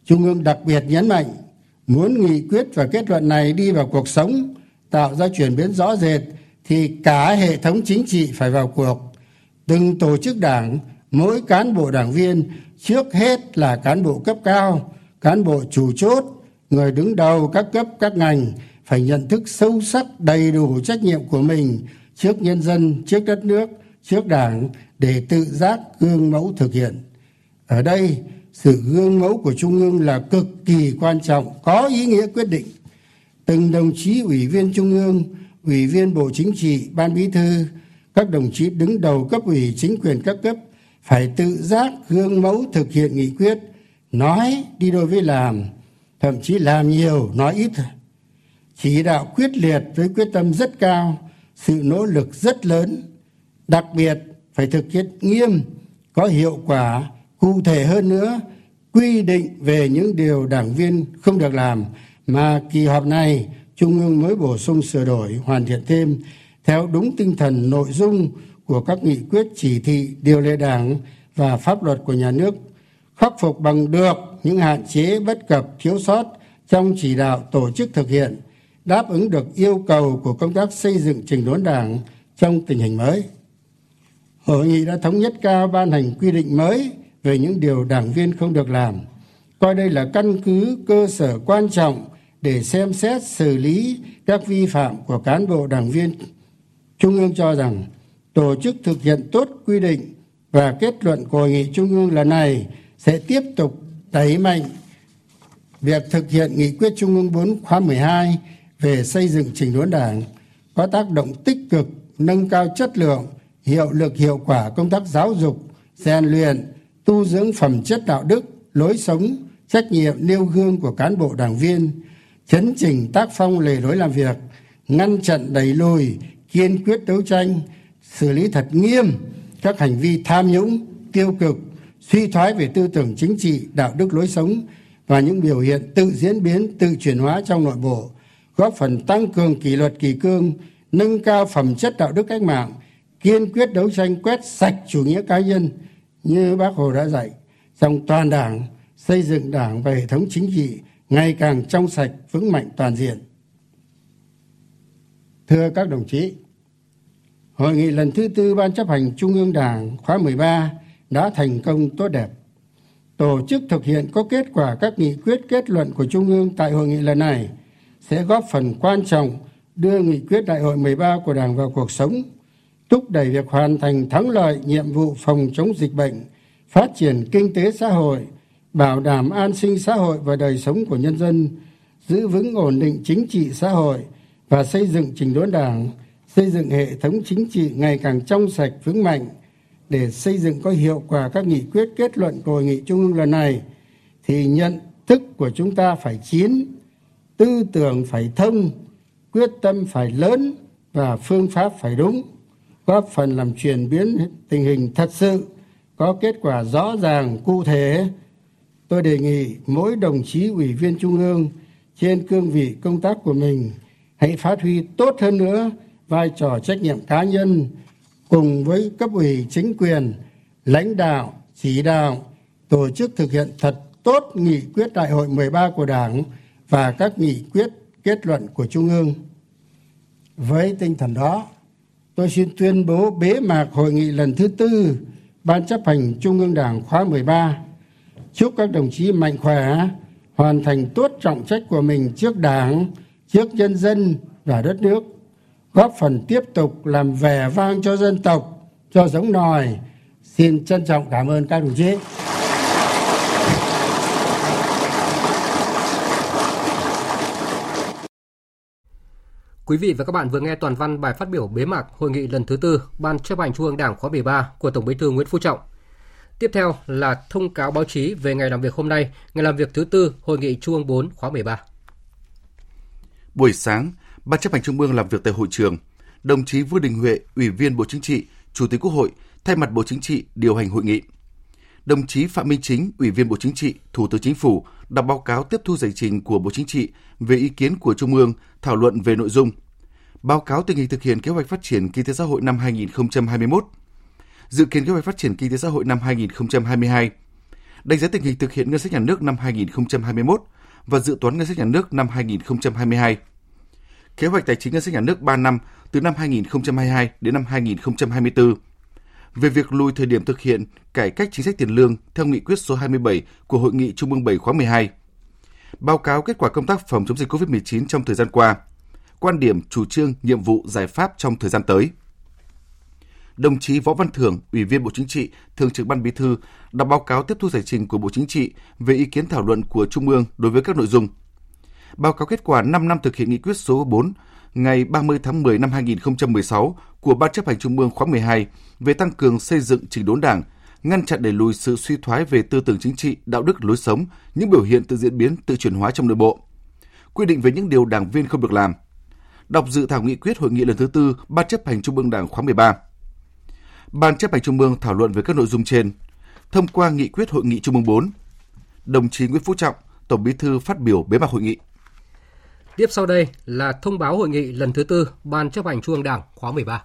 Trung ương đặc biệt nhấn mạnh muốn nghị quyết và kết luận này đi vào cuộc sống, tạo ra chuyển biến rõ rệt thì cả hệ thống chính trị phải vào cuộc. Từng tổ chức đảng, mỗi cán bộ đảng viên, trước hết là cán bộ cấp cao, cán bộ chủ chốt, người đứng đầu các cấp, các ngành phải nhận thức sâu sắc đầy đủ trách nhiệm của mình trước nhân dân, trước đất nước, trước đảng để tự giác gương mẫu thực hiện. Ở đây, sự gương mẫu của trung ương là cực kỳ quan trọng, có ý nghĩa quyết định. Từng đồng chí ủy viên trung ương ủy viên bộ chính trị, ban bí thư, các đồng chí đứng đầu cấp ủy chính quyền các cấp phải tự giác gương mẫu thực hiện nghị quyết, nói đi đôi với làm, thậm chí làm nhiều, nói ít. Chỉ đạo quyết liệt với quyết tâm rất cao, sự nỗ lực rất lớn. Đặc biệt phải thực hiện nghiêm, có hiệu quả, cụ thể hơn nữa, quy định về những điều đảng viên không được làm mà kỳ họp này trung ương mới bổ sung sửa đổi, hoàn thiện thêm theo đúng tinh thần nội dung của các nghị quyết chỉ thị, điều lệ đảng và pháp luật của nhà nước, khắc phục bằng được những hạn chế bất cập, thiếu sót trong chỉ đạo tổ chức thực hiện, đáp ứng được yêu cầu của công tác xây dựng trình đốn đảng trong tình hình mới. Hội nghị đã thống nhất cao ban hành quy định mới về những điều đảng viên không được làm. Coi đây là căn cứ cơ sở quan trọng để xem xét xử lý các vi phạm của cán bộ đảng viên. Trung ương cho rằng tổ chức thực hiện tốt quy định và kết luận của hội nghị trung ương lần này sẽ tiếp tục đẩy mạnh việc thực hiện nghị quyết trung ương 4 khóa 12 về xây dựng chỉnh đốn đảng, có tác động tích cực, nâng cao chất lượng, hiệu lực hiệu quả công tác giáo dục, rèn luyện, tu dưỡng phẩm chất đạo đức, lối sống, trách nhiệm nêu gương của cán bộ đảng viên chấn chỉnh tác phong lề lối làm việc, ngăn chặn đẩy lùi, kiên quyết đấu tranh, xử lý thật nghiêm các hành vi tham nhũng, tiêu cực, suy thoái về tư tưởng chính trị, đạo đức lối sống và những biểu hiện tự diễn biến, tự chuyển hóa trong nội bộ, góp phần tăng cường kỷ luật kỳ cương, nâng cao phẩm chất đạo đức cách mạng, kiên quyết đấu tranh quét sạch chủ nghĩa cá nhân, như bác hồ đã dạy. Trong toàn đảng, xây dựng đảng và hệ thống chính trị ngày càng trong sạch vững mạnh toàn diện. Thưa các đồng chí hội nghị lần thứ tư ban chấp hành trung ương đảng khóa 13 đã thành công tốt đẹp. Tổ chức thực hiện có kết quả các nghị quyết kết luận của Trung ương tại hội nghị lần này sẽ góp phần quan trọng đưa nghị quyết đại hội 13 của Đảng vào cuộc sống, thúc đẩy việc hoàn thành thắng lợi nhiệm vụ phòng chống dịch bệnh, phát triển kinh tế xã hội, bảo đảm an sinh xã hội và đời sống của nhân dân, giữ vững ổn định chính trị xã hội và xây dựng trình đốn đảng, xây dựng hệ thống chính trị ngày càng trong sạch vững mạnh. Để xây dựng có hiệu quả các nghị quyết kết luận của hội nghị trung ương lần này thì nhận thức của chúng ta phải chín tư tưởng phải thông quyết tâm phải lớn và phương pháp phải đúng góp phần làm chuyển biến tình hình thật sự có kết quả rõ ràng cụ thể tôi đề nghị mỗi đồng chí ủy viên trung ương trên cương vị công tác của mình hãy phát huy tốt hơn nữa vai trò trách nhiệm cá nhân cùng với cấp ủy chính quyền lãnh đạo chỉ đạo tổ chức thực hiện thật tốt nghị quyết đại hội 13 của Đảng và các nghị quyết kết luận của Trung ương. Với tinh thần đó, tôi xin tuyên bố bế mạc hội nghị lần thứ tư Ban chấp hành Trung ương Đảng khóa 13. Chúc các đồng chí mạnh khỏe, hoàn thành tốt trọng trách của mình trước Đảng, trước nhân dân và đất nước. Góp phần tiếp tục làm vẻ vang cho dân tộc cho giống nòi. Xin trân trọng cảm ơn các đồng chí. Quý vị và các bạn vừa nghe toàn văn bài phát biểu bế mạc hội nghị lần thứ tư Ban chấp hành Trung ương Đảng khóa 13 của Tổng Bí thư Nguyễn Phú Trọng. Tiếp theo là thông cáo báo chí về ngày làm việc hôm nay, ngày làm việc thứ tư hội nghị Trung ương 4 khóa 13. Buổi sáng, Ban chấp hành Trung ương làm việc tại hội trường. Đồng chí Vương Đình Huệ, Ủy viên Bộ Chính trị, Chủ tịch Quốc hội, thay mặt Bộ Chính trị điều hành hội nghị. Đồng chí Phạm Minh Chính, Ủy viên Bộ Chính trị, Thủ tướng Chính phủ đọc báo cáo tiếp thu giải trình của Bộ Chính trị về ý kiến của Trung ương thảo luận về nội dung báo cáo tình hình thực hiện kế hoạch phát triển kinh tế xã hội năm 2021, dự kiến kế hoạch phát triển kinh tế xã hội năm 2022, đánh giá tình hình thực hiện ngân sách nhà nước năm 2021 và dự toán ngân sách nhà nước năm 2022 kế hoạch tài chính ngân sách nhà nước 3 năm từ năm 2022 đến năm 2024 về việc lùi thời điểm thực hiện cải cách chính sách tiền lương theo nghị quyết số 27 của Hội nghị Trung ương 7 khóa 12. Báo cáo kết quả công tác phòng chống dịch COVID-19 trong thời gian qua, quan điểm, chủ trương, nhiệm vụ, giải pháp trong thời gian tới. Đồng chí Võ Văn Thưởng, Ủy viên Bộ Chính trị, Thường trực Ban Bí thư, đọc báo cáo tiếp thu giải trình của Bộ Chính trị về ý kiến thảo luận của Trung ương đối với các nội dung – báo cáo kết quả 5 năm thực hiện nghị quyết số 4 ngày 30 tháng 10 năm 2016 của Ban chấp hành Trung ương khóa 12 về tăng cường xây dựng chỉnh đốn Đảng, ngăn chặn đẩy lùi sự suy thoái về tư tưởng chính trị, đạo đức lối sống, những biểu hiện tự diễn biến, tự chuyển hóa trong nội bộ. Quy định về những điều đảng viên không được làm. Đọc dự thảo nghị quyết hội nghị lần thứ tư Ban chấp hành Trung ương Đảng khóa 13. Ban chấp hành Trung ương thảo luận về các nội dung trên. Thông qua nghị quyết hội nghị Trung ương 4. Đồng chí Nguyễn Phú Trọng, Tổng Bí thư phát biểu bế mạc hội nghị. Tiếp sau đây là thông báo hội nghị lần thứ tư Ban chấp hành Trung ương Đảng khóa 13.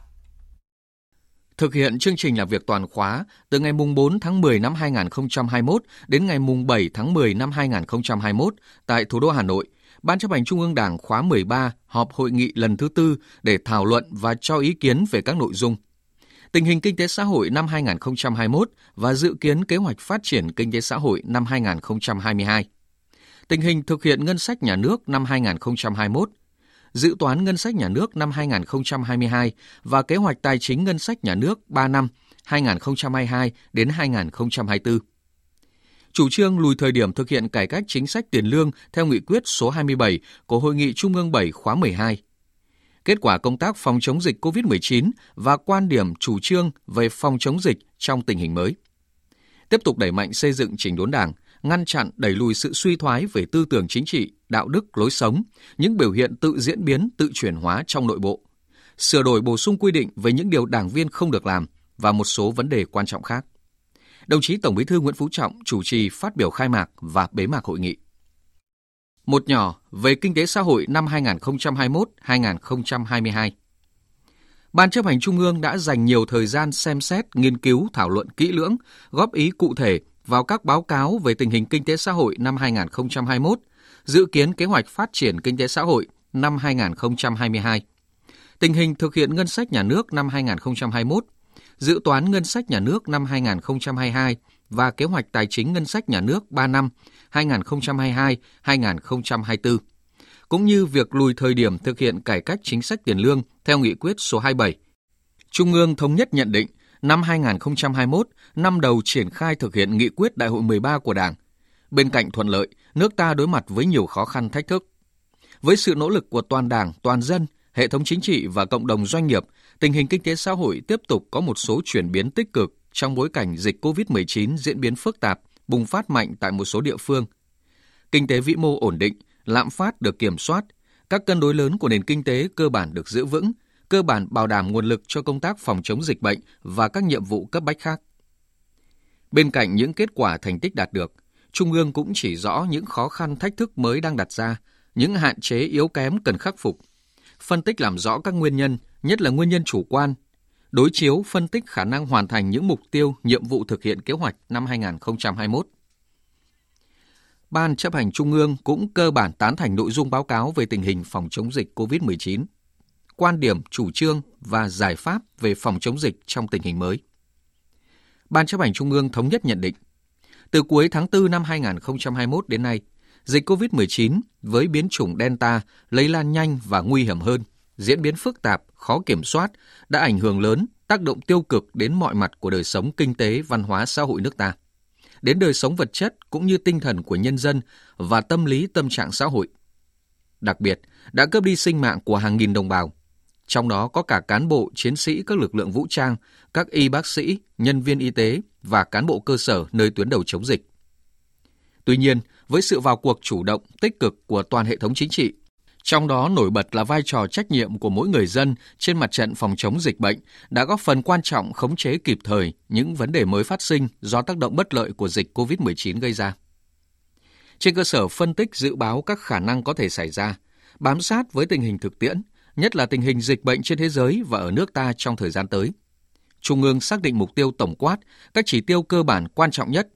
Thực hiện chương trình làm việc toàn khóa từ ngày mùng 4 tháng 10 năm 2021 đến ngày mùng 7 tháng 10 năm 2021 tại thủ đô Hà Nội, Ban chấp hành Trung ương Đảng khóa 13 họp hội nghị lần thứ tư để thảo luận và cho ý kiến về các nội dung tình hình kinh tế xã hội năm 2021 và dự kiến kế hoạch phát triển kinh tế xã hội năm 2022 tình hình thực hiện ngân sách nhà nước năm 2021, dự toán ngân sách nhà nước năm 2022 và kế hoạch tài chính ngân sách nhà nước 3 năm 2022 đến 2024. Chủ trương lùi thời điểm thực hiện cải cách chính sách tiền lương theo nghị quyết số 27 của Hội nghị Trung ương 7 khóa 12. Kết quả công tác phòng chống dịch COVID-19 và quan điểm chủ trương về phòng chống dịch trong tình hình mới. Tiếp tục đẩy mạnh xây dựng chỉnh đốn Đảng, ngăn chặn đẩy lùi sự suy thoái về tư tưởng chính trị, đạo đức, lối sống, những biểu hiện tự diễn biến, tự chuyển hóa trong nội bộ, sửa đổi bổ sung quy định về những điều đảng viên không được làm và một số vấn đề quan trọng khác. Đồng chí Tổng Bí thư Nguyễn Phú Trọng chủ trì phát biểu khai mạc và bế mạc hội nghị. Một nhỏ về kinh tế xã hội năm 2021-2022. Ban chấp hành Trung ương đã dành nhiều thời gian xem xét, nghiên cứu, thảo luận kỹ lưỡng, góp ý cụ thể vào các báo cáo về tình hình kinh tế xã hội năm 2021, dự kiến kế hoạch phát triển kinh tế xã hội năm 2022, tình hình thực hiện ngân sách nhà nước năm 2021, dự toán ngân sách nhà nước năm 2022 và kế hoạch tài chính ngân sách nhà nước 3 năm 2022-2024, cũng như việc lùi thời điểm thực hiện cải cách chính sách tiền lương theo nghị quyết số 27. Trung ương thống nhất nhận định năm 2021, năm đầu triển khai thực hiện nghị quyết đại hội 13 của Đảng. Bên cạnh thuận lợi, nước ta đối mặt với nhiều khó khăn thách thức. Với sự nỗ lực của toàn Đảng, toàn dân, hệ thống chính trị và cộng đồng doanh nghiệp, tình hình kinh tế xã hội tiếp tục có một số chuyển biến tích cực trong bối cảnh dịch COVID-19 diễn biến phức tạp, bùng phát mạnh tại một số địa phương. Kinh tế vĩ mô ổn định, lạm phát được kiểm soát, các cân đối lớn của nền kinh tế cơ bản được giữ vững, cơ bản bảo đảm nguồn lực cho công tác phòng chống dịch bệnh và các nhiệm vụ cấp bách khác. Bên cạnh những kết quả thành tích đạt được, Trung ương cũng chỉ rõ những khó khăn thách thức mới đang đặt ra, những hạn chế yếu kém cần khắc phục, phân tích làm rõ các nguyên nhân, nhất là nguyên nhân chủ quan, đối chiếu phân tích khả năng hoàn thành những mục tiêu, nhiệm vụ thực hiện kế hoạch năm 2021. Ban chấp hành Trung ương cũng cơ bản tán thành nội dung báo cáo về tình hình phòng chống dịch COVID-19, quan điểm, chủ trương và giải pháp về phòng chống dịch trong tình hình mới. Ban chấp hành Trung ương thống nhất nhận định, từ cuối tháng 4 năm 2021 đến nay, dịch COVID-19 với biến chủng Delta lây lan nhanh và nguy hiểm hơn, diễn biến phức tạp, khó kiểm soát, đã ảnh hưởng lớn, tác động tiêu cực đến mọi mặt của đời sống kinh tế, văn hóa xã hội nước ta, đến đời sống vật chất cũng như tinh thần của nhân dân và tâm lý tâm trạng xã hội. Đặc biệt, đã cướp đi sinh mạng của hàng nghìn đồng bào, trong đó có cả cán bộ, chiến sĩ các lực lượng vũ trang, các y bác sĩ, nhân viên y tế và cán bộ cơ sở nơi tuyến đầu chống dịch. Tuy nhiên, với sự vào cuộc chủ động, tích cực của toàn hệ thống chính trị, trong đó nổi bật là vai trò trách nhiệm của mỗi người dân trên mặt trận phòng chống dịch bệnh đã góp phần quan trọng khống chế kịp thời những vấn đề mới phát sinh do tác động bất lợi của dịch COVID-19 gây ra. Trên cơ sở phân tích dự báo các khả năng có thể xảy ra, bám sát với tình hình thực tiễn, nhất là tình hình dịch bệnh trên thế giới và ở nước ta trong thời gian tới. Trung ương xác định mục tiêu tổng quát, các chỉ tiêu cơ bản quan trọng nhất,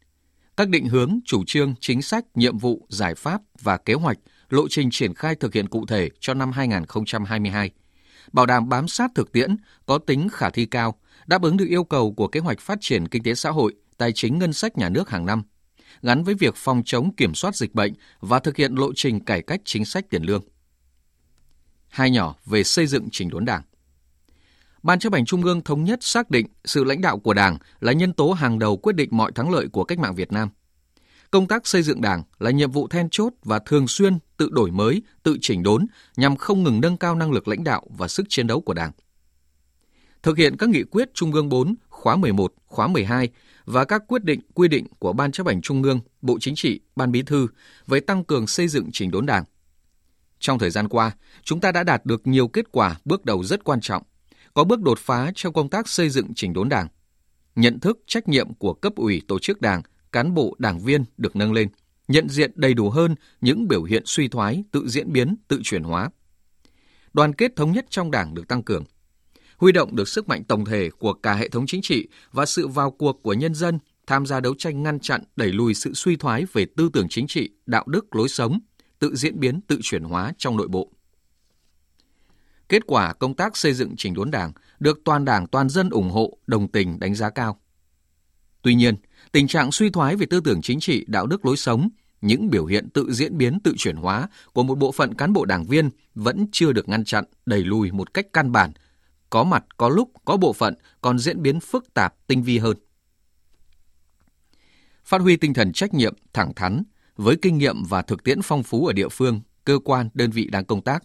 các định hướng, chủ trương, chính sách, nhiệm vụ, giải pháp và kế hoạch, lộ trình triển khai thực hiện cụ thể cho năm 2022, bảo đảm bám sát thực tiễn, có tính khả thi cao, đáp ứng được yêu cầu của kế hoạch phát triển kinh tế xã hội, tài chính ngân sách nhà nước hàng năm, gắn với việc phòng chống kiểm soát dịch bệnh và thực hiện lộ trình cải cách chính sách tiền lương. Hai nhỏ về xây dựng chỉnh đốn Đảng. Ban chấp hành Trung ương thống nhất xác định sự lãnh đạo của Đảng là nhân tố hàng đầu quyết định mọi thắng lợi của cách mạng Việt Nam. Công tác xây dựng Đảng là nhiệm vụ then chốt và thường xuyên tự đổi mới, tự chỉnh đốn nhằm không ngừng nâng cao năng lực lãnh đạo và sức chiến đấu của Đảng. Thực hiện các nghị quyết Trung ương 4, khóa 11, khóa 12 và các quyết định quy định của Ban chấp hành Trung ương, Bộ Chính trị, Ban Bí thư về tăng cường xây dựng chỉnh đốn Đảng. Trong thời gian qua, chúng ta đã đạt được nhiều kết quả bước đầu rất quan trọng có bước đột phá trong công tác xây dựng chỉnh đốn đảng. Nhận thức trách nhiệm của cấp ủy tổ chức đảng, cán bộ đảng viên được nâng lên, nhận diện đầy đủ hơn những biểu hiện suy thoái, tự diễn biến, tự chuyển hóa. Đoàn kết thống nhất trong đảng được tăng cường. Huy động được sức mạnh tổng thể của cả hệ thống chính trị và sự vào cuộc của nhân dân tham gia đấu tranh ngăn chặn đẩy lùi sự suy thoái về tư tưởng chính trị, đạo đức, lối sống, tự diễn biến, tự chuyển hóa trong nội bộ. Kết quả công tác xây dựng chỉnh đốn đảng được toàn đảng toàn dân ủng hộ, đồng tình đánh giá cao. Tuy nhiên, tình trạng suy thoái về tư tưởng chính trị, đạo đức lối sống, những biểu hiện tự diễn biến tự chuyển hóa của một bộ phận cán bộ đảng viên vẫn chưa được ngăn chặn, đẩy lùi một cách căn bản. Có mặt, có lúc, có bộ phận còn diễn biến phức tạp, tinh vi hơn. Phát huy tinh thần trách nhiệm, thẳng thắn, với kinh nghiệm và thực tiễn phong phú ở địa phương, cơ quan, đơn vị đang công tác,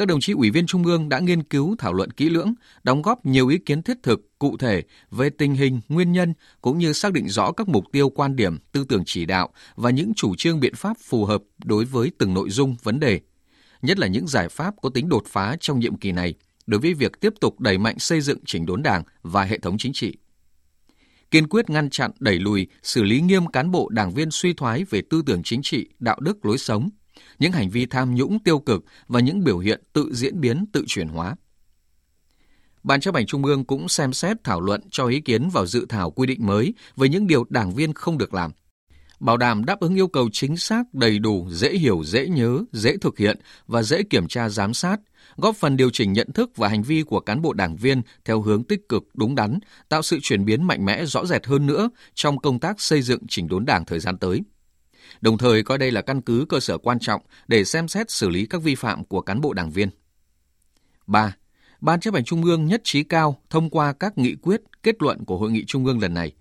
các đồng chí ủy viên Trung ương đã nghiên cứu thảo luận kỹ lưỡng, đóng góp nhiều ý kiến thiết thực, cụ thể về tình hình, nguyên nhân cũng như xác định rõ các mục tiêu quan điểm, tư tưởng chỉ đạo và những chủ trương biện pháp phù hợp đối với từng nội dung, vấn đề, nhất là những giải pháp có tính đột phá trong nhiệm kỳ này đối với việc tiếp tục đẩy mạnh xây dựng chỉnh đốn Đảng và hệ thống chính trị. Kiên quyết ngăn chặn đẩy lùi, xử lý nghiêm cán bộ đảng viên suy thoái về tư tưởng chính trị, đạo đức lối sống, những hành vi tham nhũng tiêu cực và những biểu hiện tự diễn biến, tự chuyển hóa. Ban chấp hành Trung ương cũng xem xét thảo luận cho ý kiến vào dự thảo quy định mới về những điều đảng viên không được làm. Bảo đảm đáp ứng yêu cầu chính xác, đầy đủ, dễ hiểu, dễ nhớ, dễ thực hiện và dễ kiểm tra giám sát, góp phần điều chỉnh nhận thức và hành vi của cán bộ đảng viên theo hướng tích cực, đúng đắn, tạo sự chuyển biến mạnh mẽ rõ rệt hơn nữa trong công tác xây dựng chỉnh đốn đảng thời gian tới. Đồng thời coi đây là căn cứ cơ sở quan trọng để xem xét xử lý các vi phạm của cán bộ đảng viên. 3. Ban chấp hành Trung ương nhất trí cao thông qua các nghị quyết, kết luận của Hội nghị Trung ương lần này,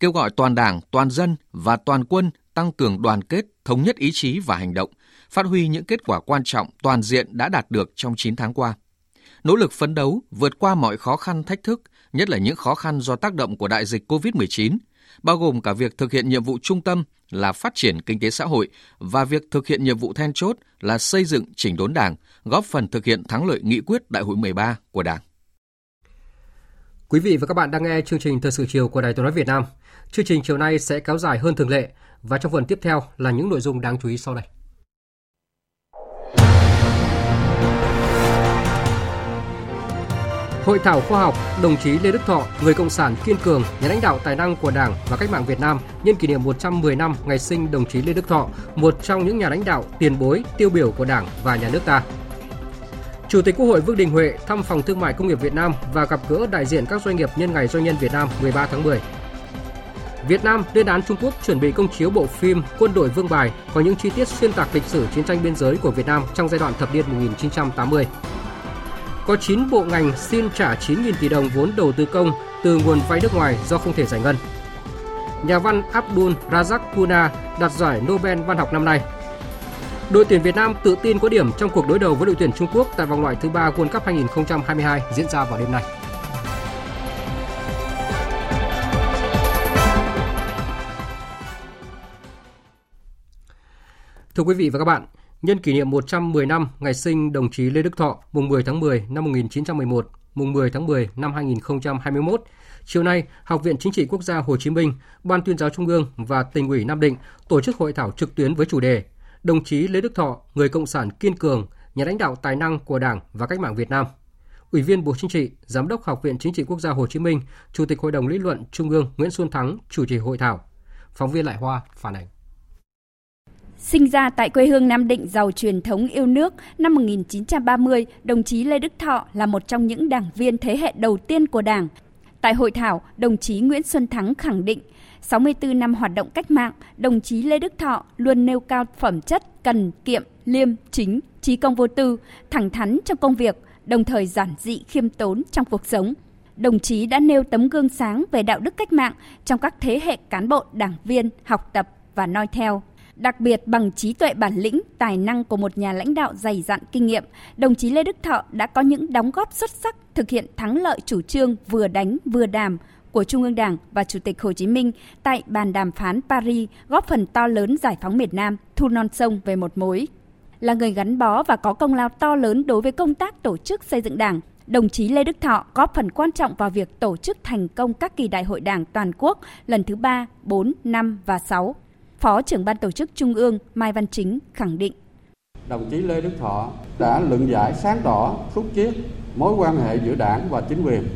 kêu gọi toàn Đảng, toàn dân và toàn quân tăng cường đoàn kết, thống nhất ý chí và hành động, phát huy những kết quả quan trọng toàn diện đã đạt được trong 9 tháng qua. Nỗ lực phấn đấu, vượt qua mọi khó khăn thách thức, nhất là những khó khăn do tác động của đại dịch COVID-19, bao gồm cả việc thực hiện nhiệm vụ trung tâm là phát triển kinh tế xã hội và việc thực hiện nhiệm vụ then chốt là xây dựng chỉnh đốn Đảng, góp phần thực hiện thắng lợi nghị quyết Đại hội 13 của Đảng. Quý vị và các bạn đang nghe chương trình Thời sự chiều của Đài Tiếng nói Việt Nam. Chương trình chiều nay sẽ kéo dài hơn thường lệ và trong phần tiếp theo là những nội dung đáng chú ý sau đây. Hội thảo khoa học, đồng chí Lê Đức Thọ, người cộng sản kiên cường, nhà lãnh đạo tài năng của Đảng và cách mạng Việt Nam nhân kỷ niệm 110 năm ngày sinh đồng chí Lê Đức Thọ, một trong những nhà lãnh đạo tiền bối, tiêu biểu của Đảng và nhà nước ta. Chủ tịch Quốc hội Vương Đình Huệ thăm phòng thương mại công nghiệp Việt Nam và gặp gỡ đại diện các doanh nghiệp nhân ngày doanh nhân Việt Nam 13 tháng 10. Việt Nam lên án Trung Quốc chuẩn bị công chiếu bộ phim Quân đội Vương Bài có những chi tiết xuyên tạc lịch sử chiến tranh biên giới của Việt Nam trong giai đoạn thập niên 1980. Có 9 bộ ngành xin trả 9.000 tỷ đồng vốn đầu tư công từ nguồn vay nước ngoài do không thể giải ngân. Nhà văn Abdul Razak Puna đạt giải Nobel văn học năm nay. Đội tuyển Việt Nam tự tin có điểm trong cuộc đối đầu với đội tuyển Trung Quốc tại vòng loại thứ ba World Cup 2022 diễn ra vào đêm nay. Thưa quý vị và các bạn, nhân kỷ niệm 110 năm ngày sinh đồng chí Lê Đức Thọ, mùng 10 tháng 10 năm 1911, mùng 10 tháng 10 năm 2021, chiều nay, Học viện Chính trị Quốc gia Hồ Chí Minh, Ban tuyên giáo Trung ương và Tỉnh ủy Nam Định tổ chức hội thảo trực tuyến với chủ đề Đồng chí Lê Đức Thọ, người cộng sản kiên cường, nhà lãnh đạo tài năng của Đảng và cách mạng Việt Nam. Ủy viên Bộ Chính trị, Giám đốc Học viện Chính trị Quốc gia Hồ Chí Minh, Chủ tịch Hội đồng lý luận Trung ương Nguyễn Xuân Thắng chủ trì hội thảo. Phóng viên Lại Hoa phản ánh. Sinh ra tại quê hương Nam Định giàu truyền thống yêu nước, năm 1930, đồng chí Lê Đức Thọ là một trong những đảng viên thế hệ đầu tiên của Đảng. Tại hội thảo, đồng chí Nguyễn Xuân Thắng khẳng định, 64 năm hoạt động cách mạng, đồng chí Lê Đức Thọ luôn nêu cao phẩm chất cần kiệm, liêm, chính, trí công vô tư, thẳng thắn trong công việc, đồng thời giản dị khiêm tốn trong cuộc sống. Đồng chí đã nêu tấm gương sáng về đạo đức cách mạng trong các thế hệ cán bộ, đảng viên học tập và noi theo. Đặc biệt bằng trí tuệ bản lĩnh, tài năng của một nhà lãnh đạo dày dặn kinh nghiệm, đồng chí Lê Đức Thọ đã có những đóng góp xuất sắc thực hiện thắng lợi chủ trương vừa đánh vừa đàm của Trung ương Đảng và Chủ tịch Hồ Chí Minh tại bàn đàm phán Paris góp phần to lớn giải phóng miền Nam, thu non sông về một mối. Là người gắn bó và có công lao to lớn đối với công tác tổ chức xây dựng Đảng, đồng chí Lê Đức Thọ góp phần quan trọng vào việc tổ chức thành công các kỳ đại hội Đảng toàn quốc lần thứ 3, 4, 5 và 6 Phó trưởng ban tổ chức Trung ương Mai Văn Chính khẳng định. Đồng chí Lê Đức Thọ đã luận giải sáng tỏ, xúc chiết mối quan hệ giữa đảng và chính quyền,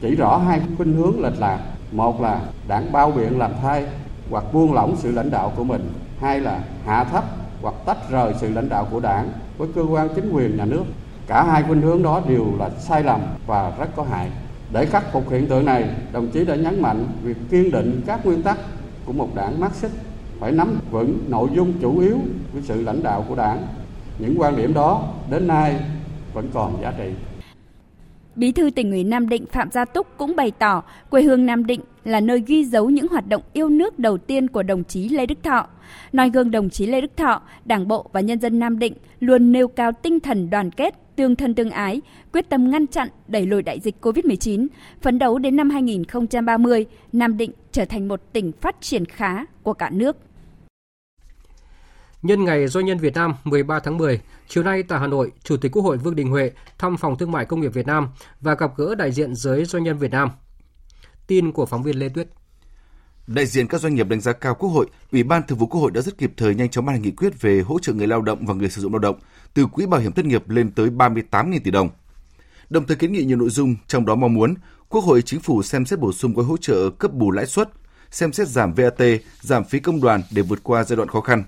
chỉ rõ hai khuynh hướng lệch lạc. Một là đảng bao biện làm thay hoặc buông lỏng sự lãnh đạo của mình. Hai là hạ thấp hoặc tách rời sự lãnh đạo của đảng với cơ quan chính quyền nhà nước. Cả hai khuynh hướng đó đều là sai lầm và rất có hại. Để khắc phục hiện tượng này, đồng chí đã nhấn mạnh việc kiên định các nguyên tắc của một đảng Marxist phải nắm vững nội dung chủ yếu của sự lãnh đạo của đảng. Những quan điểm đó đến nay vẫn còn giá trị. Bí thư tỉnh ủy Nam Định Phạm Gia Túc cũng bày tỏ quê hương Nam Định là nơi ghi dấu những hoạt động yêu nước đầu tiên của đồng chí Lê Đức Thọ. Noi gương đồng chí Lê Đức Thọ, Đảng bộ và nhân dân Nam Định luôn nêu cao tinh thần đoàn kết, tương thân tương ái, quyết tâm ngăn chặn, đẩy lùi đại dịch COVID-19, phấn đấu đến năm 2030, Nam Định trở thành một tỉnh phát triển khá của cả nước. Nhân ngày Doanh nhân Việt Nam 13 tháng 10, chiều nay tại Hà Nội, Chủ tịch Quốc hội Vương Đình Huệ thăm Phòng Thương mại Công nghiệp Việt Nam và gặp gỡ đại diện giới doanh nhân Việt Nam. Tin của phóng viên Lê Tuyết. Đại diện các doanh nghiệp đánh giá cao Quốc hội, Ủy ban Thường vụ Quốc hội đã rất kịp thời nhanh chóng ban hành nghị quyết về hỗ trợ người lao động và người sử dụng lao động từ quỹ bảo hiểm thất nghiệp lên tới 38.000 tỷ đồng. Đồng thời kiến nghị nhiều nội dung, trong đó mong muốn Quốc hội chính phủ xem xét bổ sung gói hỗ trợ cấp bù lãi suất, xem xét giảm VAT, giảm phí công đoàn để vượt qua giai đoạn khó khăn.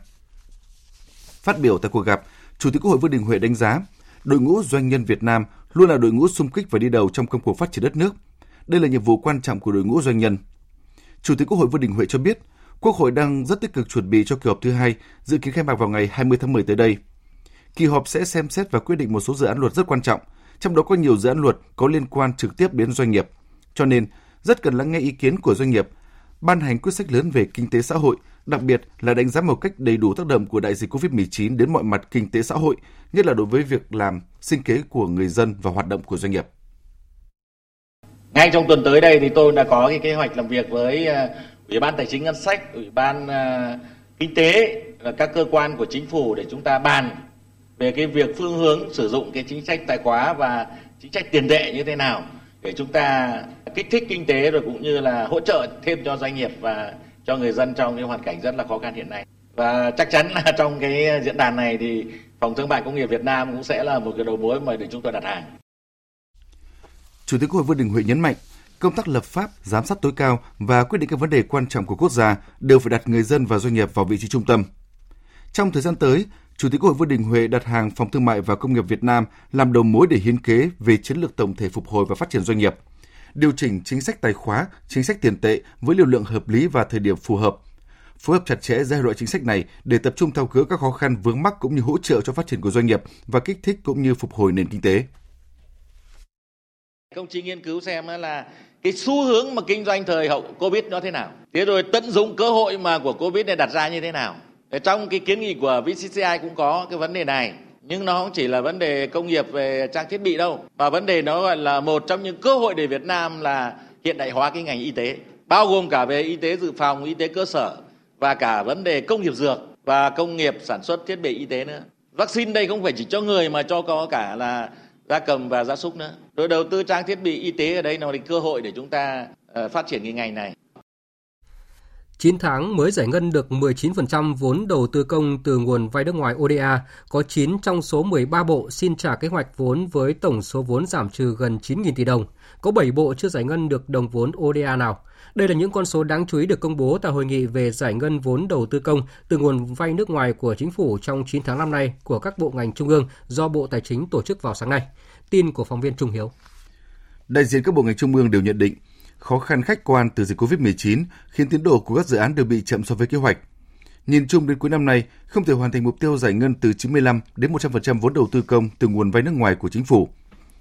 Phát biểu tại cuộc gặp, Chủ tịch Quốc hội Vương Đình Huệ đánh giá, đội ngũ doanh nhân Việt Nam luôn là đội ngũ sung kích và đi đầu trong công cuộc phát triển đất nước. Đây là nhiệm vụ quan trọng của đội ngũ doanh nhân. Chủ tịch Quốc hội Vương Đình Huệ cho biết, Quốc hội đang rất tích cực chuẩn bị cho kỳ họp thứ hai, dự kiến khai mạc vào ngày 20 tháng 10 tới đây. Kỳ họp sẽ xem xét và quyết định một số dự án luật rất quan trọng, trong đó có nhiều dự án luật có liên quan trực tiếp đến doanh nghiệp. Cho nên, rất cần lắng nghe ý kiến của doanh nghiệp, ban hành quyết sách lớn về kinh tế xã hội, đặc biệt là đánh giá một cách đầy đủ tác động của đại dịch COVID-19 đến mọi mặt kinh tế xã hội, nhất là đối với việc làm, sinh kế của người dân và hoạt động của doanh nghiệp. Ngay trong tuần tới đây thì tôi đã có cái kế hoạch làm việc với ờ, Ủy ban Tài chính Ngân sách, Ủy ban ờ, Kinh tế và các cơ quan của chính phủ để chúng ta bàn về cái việc phương hướng sử dụng cái chính sách tài khóa và chính sách tiền tệ như thế nào để chúng ta kích thích kinh tế rồi cũng như là hỗ trợ thêm cho doanh nghiệp và cho người dân trong cái hoàn cảnh rất là khó khăn hiện nay. Và chắc chắn là trong cái diễn đàn này thì Phòng Thương mại Công nghiệp Việt Nam cũng sẽ là một cái đầu mối mà để chúng tôi đặt hàng. Chủ tịch Quốc hội Vương Đình Huệ nhấn mạnh, công tác lập pháp, giám sát tối cao và quyết định các vấn đề quan trọng của quốc gia đều phải đặt người dân và doanh nghiệp vào vị trí trung tâm. Trong thời gian tới, Chủ tịch Quốc hội Vương Đình Huệ đặt hàng Phòng Thương mại và Công nghiệp Việt Nam làm đầu mối để hiến kế về chiến lược tổng thể phục hồi và phát triển doanh nghiệp, điều chỉnh chính sách tài khóa, chính sách tiền tệ với liều lượng hợp lý và thời điểm phù hợp, phối hợp chặt chẽ giai đoạn chính sách này để tập trung thao gỡ các khó khăn vướng mắc cũng như hỗ trợ cho phát triển của doanh nghiệp và kích thích cũng như phục hồi nền kinh tế. Công chí nghiên cứu xem là cái xu hướng mà kinh doanh thời hậu Covid nó thế nào. Thế rồi tận dụng cơ hội mà của Covid này đặt ra như thế nào. Trong cái kiến nghị của VCCI cũng có cái vấn đề này. Nhưng nó không chỉ là vấn đề công nghiệp về trang thiết bị đâu. Và vấn đề nó gọi là một trong những cơ hội để Việt Nam là hiện đại hóa cái ngành y tế. Bao gồm cả về y tế dự phòng, y tế cơ sở và cả vấn đề công nghiệp dược và công nghiệp sản xuất thiết bị y tế nữa. Vaccine đây không phải chỉ cho người mà cho có cả là gia cầm và gia súc nữa. Rồi đầu tư trang thiết bị y tế ở đây nó là cơ hội để chúng ta ờ, phát triển cái ngành này. 9 tháng mới giải ngân được 19% vốn đầu tư công từ nguồn vay nước ngoài ODA, có 9 trong số 13 bộ xin trả kế hoạch vốn với tổng số vốn giảm trừ gần 9.000 tỷ đồng. Có 7 bộ chưa giải ngân được đồng vốn ODA nào. Đây là những con số đáng chú ý được công bố tại hội nghị về giải ngân vốn đầu tư công từ nguồn vay nước ngoài của chính phủ trong 9 tháng năm nay của các bộ ngành trung ương do Bộ Tài chính tổ chức vào sáng nay. Tin của phóng viên Trung Hiếu. Đại diện các bộ ngành trung ương đều nhận định khó khăn khách quan từ dịch COVID-19 khiến tiến độ của các dự án đều bị chậm so với kế hoạch. Nhìn chung đến cuối năm nay, không thể hoàn thành mục tiêu giải ngân từ 95 đến 100% vốn đầu tư công từ nguồn vay nước ngoài của chính phủ.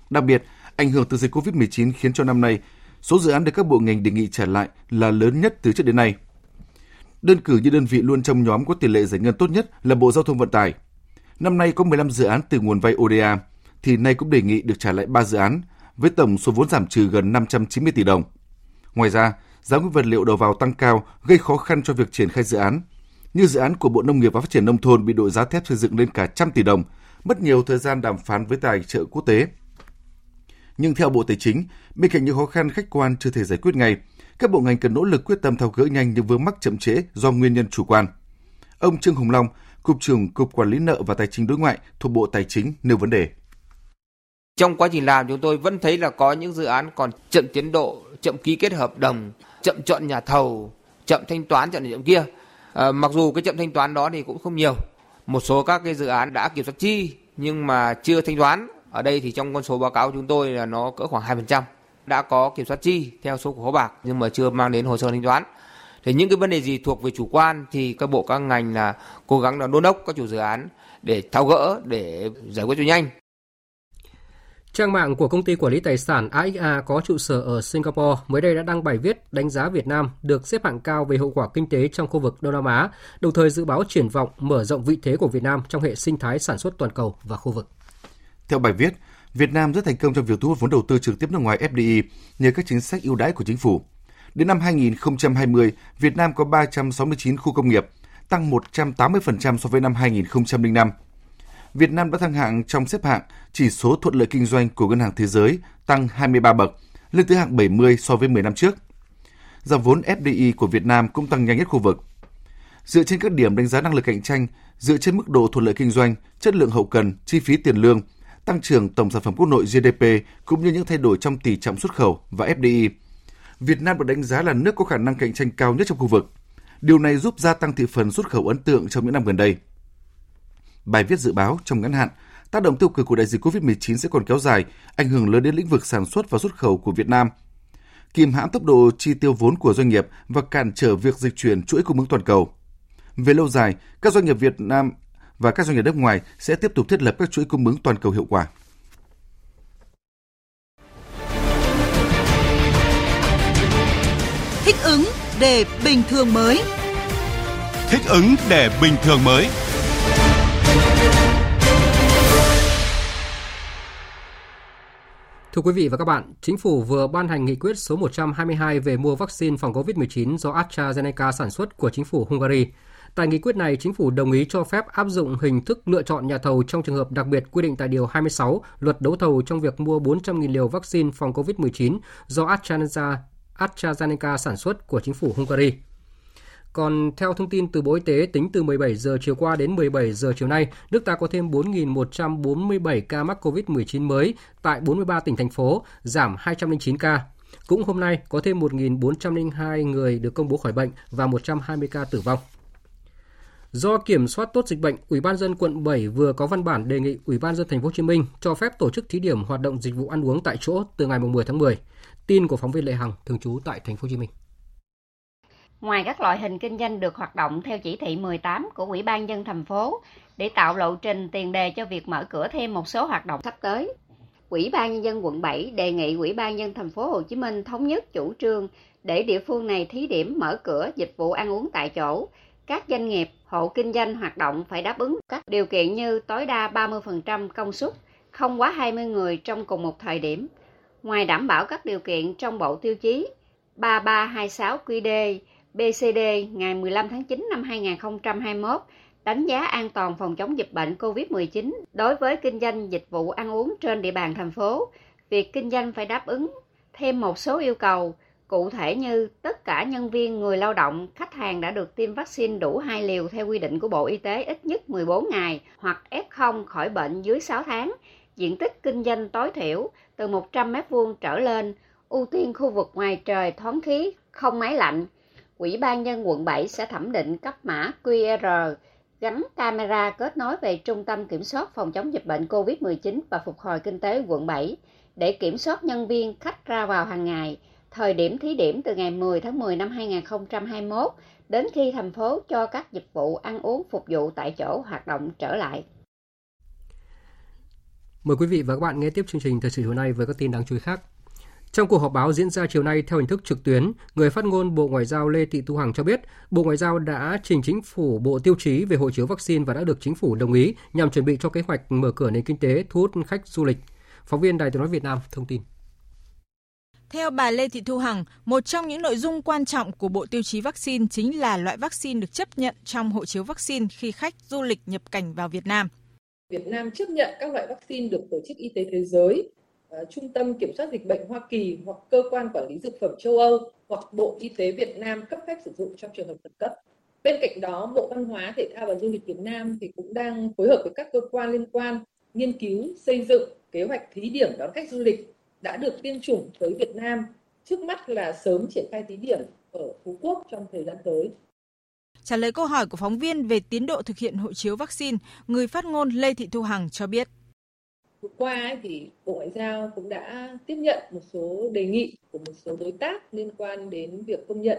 Đặc biệt, ảnh hưởng từ dịch COVID-19 khiến cho năm nay, số dự án được các bộ ngành đề nghị trả lại là lớn nhất từ trước đến nay. Đơn cử như đơn vị luôn trong nhóm có tỷ lệ giải ngân tốt nhất là Bộ Giao thông Vận tải. Năm nay có 15 dự án từ nguồn vay ODA, thì nay cũng đề nghị được trả lại 3 dự án với tổng số vốn giảm trừ gần 590 tỷ đồng. Ngoài ra, giá nguyên vật liệu đầu vào tăng cao gây khó khăn cho việc triển khai dự án. Như dự án của Bộ Nông nghiệp và Phát triển Nông thôn bị đội giá thép xây dựng lên cả trăm tỷ đồng, mất nhiều thời gian đàm phán với tài trợ quốc tế. Nhưng theo Bộ Tài chính, bên cạnh những khó khăn khách quan chưa thể giải quyết ngay, các bộ ngành cần nỗ lực quyết tâm tháo gỡ nhanh những vướng mắc chậm trễ do nguyên nhân chủ quan. Ông Trương Hồng Long, Cục trưởng Cục Quản lý nợ và Tài chính đối ngoại thuộc Bộ Tài chính nêu vấn đề. Trong quá trình làm chúng tôi vẫn thấy là có những dự án còn chậm tiến độ, chậm ký kết hợp đồng, chậm chọn nhà thầu, chậm thanh toán chậm này chậm kia. À, mặc dù cái chậm thanh toán đó thì cũng không nhiều. Một số các cái dự án đã kiểm soát chi nhưng mà chưa thanh toán. Ở đây thì trong con số báo cáo chúng tôi là nó cỡ khoảng 2%. Đã có kiểm soát chi theo số của kho bạc nhưng mà chưa mang đến hồ sơ thanh toán. Thì những cái vấn đề gì thuộc về chủ quan thì các bộ các ngành là cố gắng là đôn đốc các chủ dự án để tháo gỡ để giải quyết cho nhanh. Trang mạng của công ty quản lý tài sản AXA có trụ sở ở Singapore mới đây đã đăng bài viết đánh giá Việt Nam được xếp hạng cao về hậu quả kinh tế trong khu vực Đông Nam Á, đồng thời dự báo triển vọng mở rộng vị thế của Việt Nam trong hệ sinh thái sản xuất toàn cầu và khu vực. Theo bài viết, Việt Nam rất thành công trong việc thu hút vốn đầu tư trực tiếp nước ngoài FDI nhờ các chính sách ưu đãi của chính phủ. Đến năm 2020, Việt Nam có 369 khu công nghiệp, tăng 180% so với năm 2005 Việt Nam đã thăng hạng trong xếp hạng chỉ số thuận lợi kinh doanh của Ngân hàng Thế giới tăng 23 bậc, lên tới hạng 70 so với 10 năm trước. Dòng vốn FDI của Việt Nam cũng tăng nhanh nhất khu vực. Dựa trên các điểm đánh giá năng lực cạnh tranh, dựa trên mức độ thuận lợi kinh doanh, chất lượng hậu cần, chi phí tiền lương, tăng trưởng tổng sản phẩm quốc nội GDP cũng như những thay đổi trong tỷ trọng xuất khẩu và FDI. Việt Nam được đánh giá là nước có khả năng cạnh tranh cao nhất trong khu vực. Điều này giúp gia tăng thị phần xuất khẩu ấn tượng trong những năm gần đây. Bài viết dự báo trong ngắn hạn, tác động tiêu cực của đại dịch COVID-19 sẽ còn kéo dài, ảnh hưởng lớn đến lĩnh vực sản xuất và xuất khẩu của Việt Nam, kìm hãm tốc độ chi tiêu vốn của doanh nghiệp và cản trở việc dịch chuyển chuỗi cung ứng toàn cầu. Về lâu dài, các doanh nghiệp Việt Nam và các doanh nghiệp nước ngoài sẽ tiếp tục thiết lập các chuỗi cung ứng toàn cầu hiệu quả. Thích ứng để bình thường mới. Thích ứng để bình thường mới. Thưa quý vị và các bạn, Chính phủ vừa ban hành nghị quyết số 122 về mua vaccine phòng COVID-19 do AstraZeneca sản xuất của chính phủ Hungary. Tại nghị quyết này, chính phủ đồng ý cho phép áp dụng hình thức lựa chọn nhà thầu trong trường hợp đặc biệt quy định tại Điều 26 Luật đấu thầu trong việc mua 400.000 liều vaccine phòng COVID-19 do AstraZeneca, AstraZeneca sản xuất của chính phủ Hungary. Còn theo thông tin từ Bộ Y tế, tính từ 17 giờ chiều qua đến 17 giờ chiều nay, nước ta có thêm 4.147 ca mắc COVID-19 mới tại 43 tỉnh thành phố, giảm 209 ca. Cũng hôm nay có thêm 1.402 người được công bố khỏi bệnh và 120 ca tử vong. Do kiểm soát tốt dịch bệnh, Ủy ban dân quận 7 vừa có văn bản đề nghị Ủy ban dân thành phố Hồ Chí Minh cho phép tổ chức thí điểm hoạt động dịch vụ ăn uống tại chỗ từ ngày 10 tháng 10. Tin của phóng viên Lệ Hằng thường trú tại thành phố Hồ Chí Minh. Ngoài các loại hình kinh doanh được hoạt động theo chỉ thị 18 của Ủy ban dân thành phố để tạo lộ trình tiền đề cho việc mở cửa thêm một số hoạt động sắp tới, Ủy ban nhân dân quận 7 đề nghị Ủy ban nhân thành phố Hồ Chí Minh thống nhất chủ trương để địa phương này thí điểm mở cửa dịch vụ ăn uống tại chỗ. Các doanh nghiệp, hộ kinh doanh hoạt động phải đáp ứng các điều kiện như tối đa 30% công suất, không quá 20 người trong cùng một thời điểm. Ngoài đảm bảo các điều kiện trong bộ tiêu chí 3326 QD BCD ngày 15 tháng 9 năm 2021 đánh giá an toàn phòng chống dịch bệnh COVID-19 đối với kinh doanh dịch vụ ăn uống trên địa bàn thành phố. Việc kinh doanh phải đáp ứng thêm một số yêu cầu, cụ thể như tất cả nhân viên, người lao động, khách hàng đã được tiêm vaccine đủ hai liều theo quy định của Bộ Y tế ít nhất 14 ngày hoặc F0 khỏi bệnh dưới 6 tháng, diện tích kinh doanh tối thiểu từ 100 m2 trở lên, ưu tiên khu vực ngoài trời thoáng khí, không máy lạnh, Ủy ban nhân quận 7 sẽ thẩm định cấp mã QR gắn camera kết nối về Trung tâm Kiểm soát Phòng chống dịch bệnh COVID-19 và Phục hồi Kinh tế quận 7 để kiểm soát nhân viên, khách ra vào hàng ngày. Thời điểm thí điểm từ ngày 10 tháng 10 năm 2021 đến khi thành phố cho các dịch vụ ăn uống, phục vụ tại chỗ hoạt động trở lại. Mời quý vị và các bạn nghe tiếp chương trình thời sự hôm nay với các tin đáng chú ý khác. Trong cuộc họp báo diễn ra chiều nay theo hình thức trực tuyến, người phát ngôn Bộ Ngoại giao Lê Thị Tu Hằng cho biết, Bộ Ngoại giao đã trình chính phủ bộ tiêu chí về hộ chiếu vaccine và đã được chính phủ đồng ý nhằm chuẩn bị cho kế hoạch mở cửa nền kinh tế thu hút khách du lịch. Phóng viên Đài tiếng nói Việt Nam thông tin. Theo bà Lê Thị Thu Hằng, một trong những nội dung quan trọng của bộ tiêu chí vaccine chính là loại vaccine được chấp nhận trong hộ chiếu vaccine khi khách du lịch nhập cảnh vào Việt Nam. Việt Nam chấp nhận các loại vaccine được Tổ chức Y tế Thế giới uh, Trung tâm Kiểm soát Dịch bệnh Hoa Kỳ hoặc Cơ quan Quản lý Dược phẩm châu Âu hoặc Bộ Y tế Việt Nam cấp phép sử dụng trong trường hợp khẩn cấp. Bên cạnh đó, Bộ Văn hóa, Thể thao và Du lịch Việt Nam thì cũng đang phối hợp với các cơ quan liên quan nghiên cứu, xây dựng kế hoạch thí điểm đón khách du lịch đã được tiêm chủng tới Việt Nam. Trước mắt là sớm triển khai thí điểm ở Phú Quốc trong thời gian tới. Trả lời câu hỏi của phóng viên về tiến độ thực hiện hộ chiếu vaccine, người phát ngôn Lê Thị Thu Hằng cho biết. Vừa qua ấy, thì Bộ Ngoại giao cũng đã tiếp nhận một số đề nghị của một số đối tác liên quan đến việc công nhận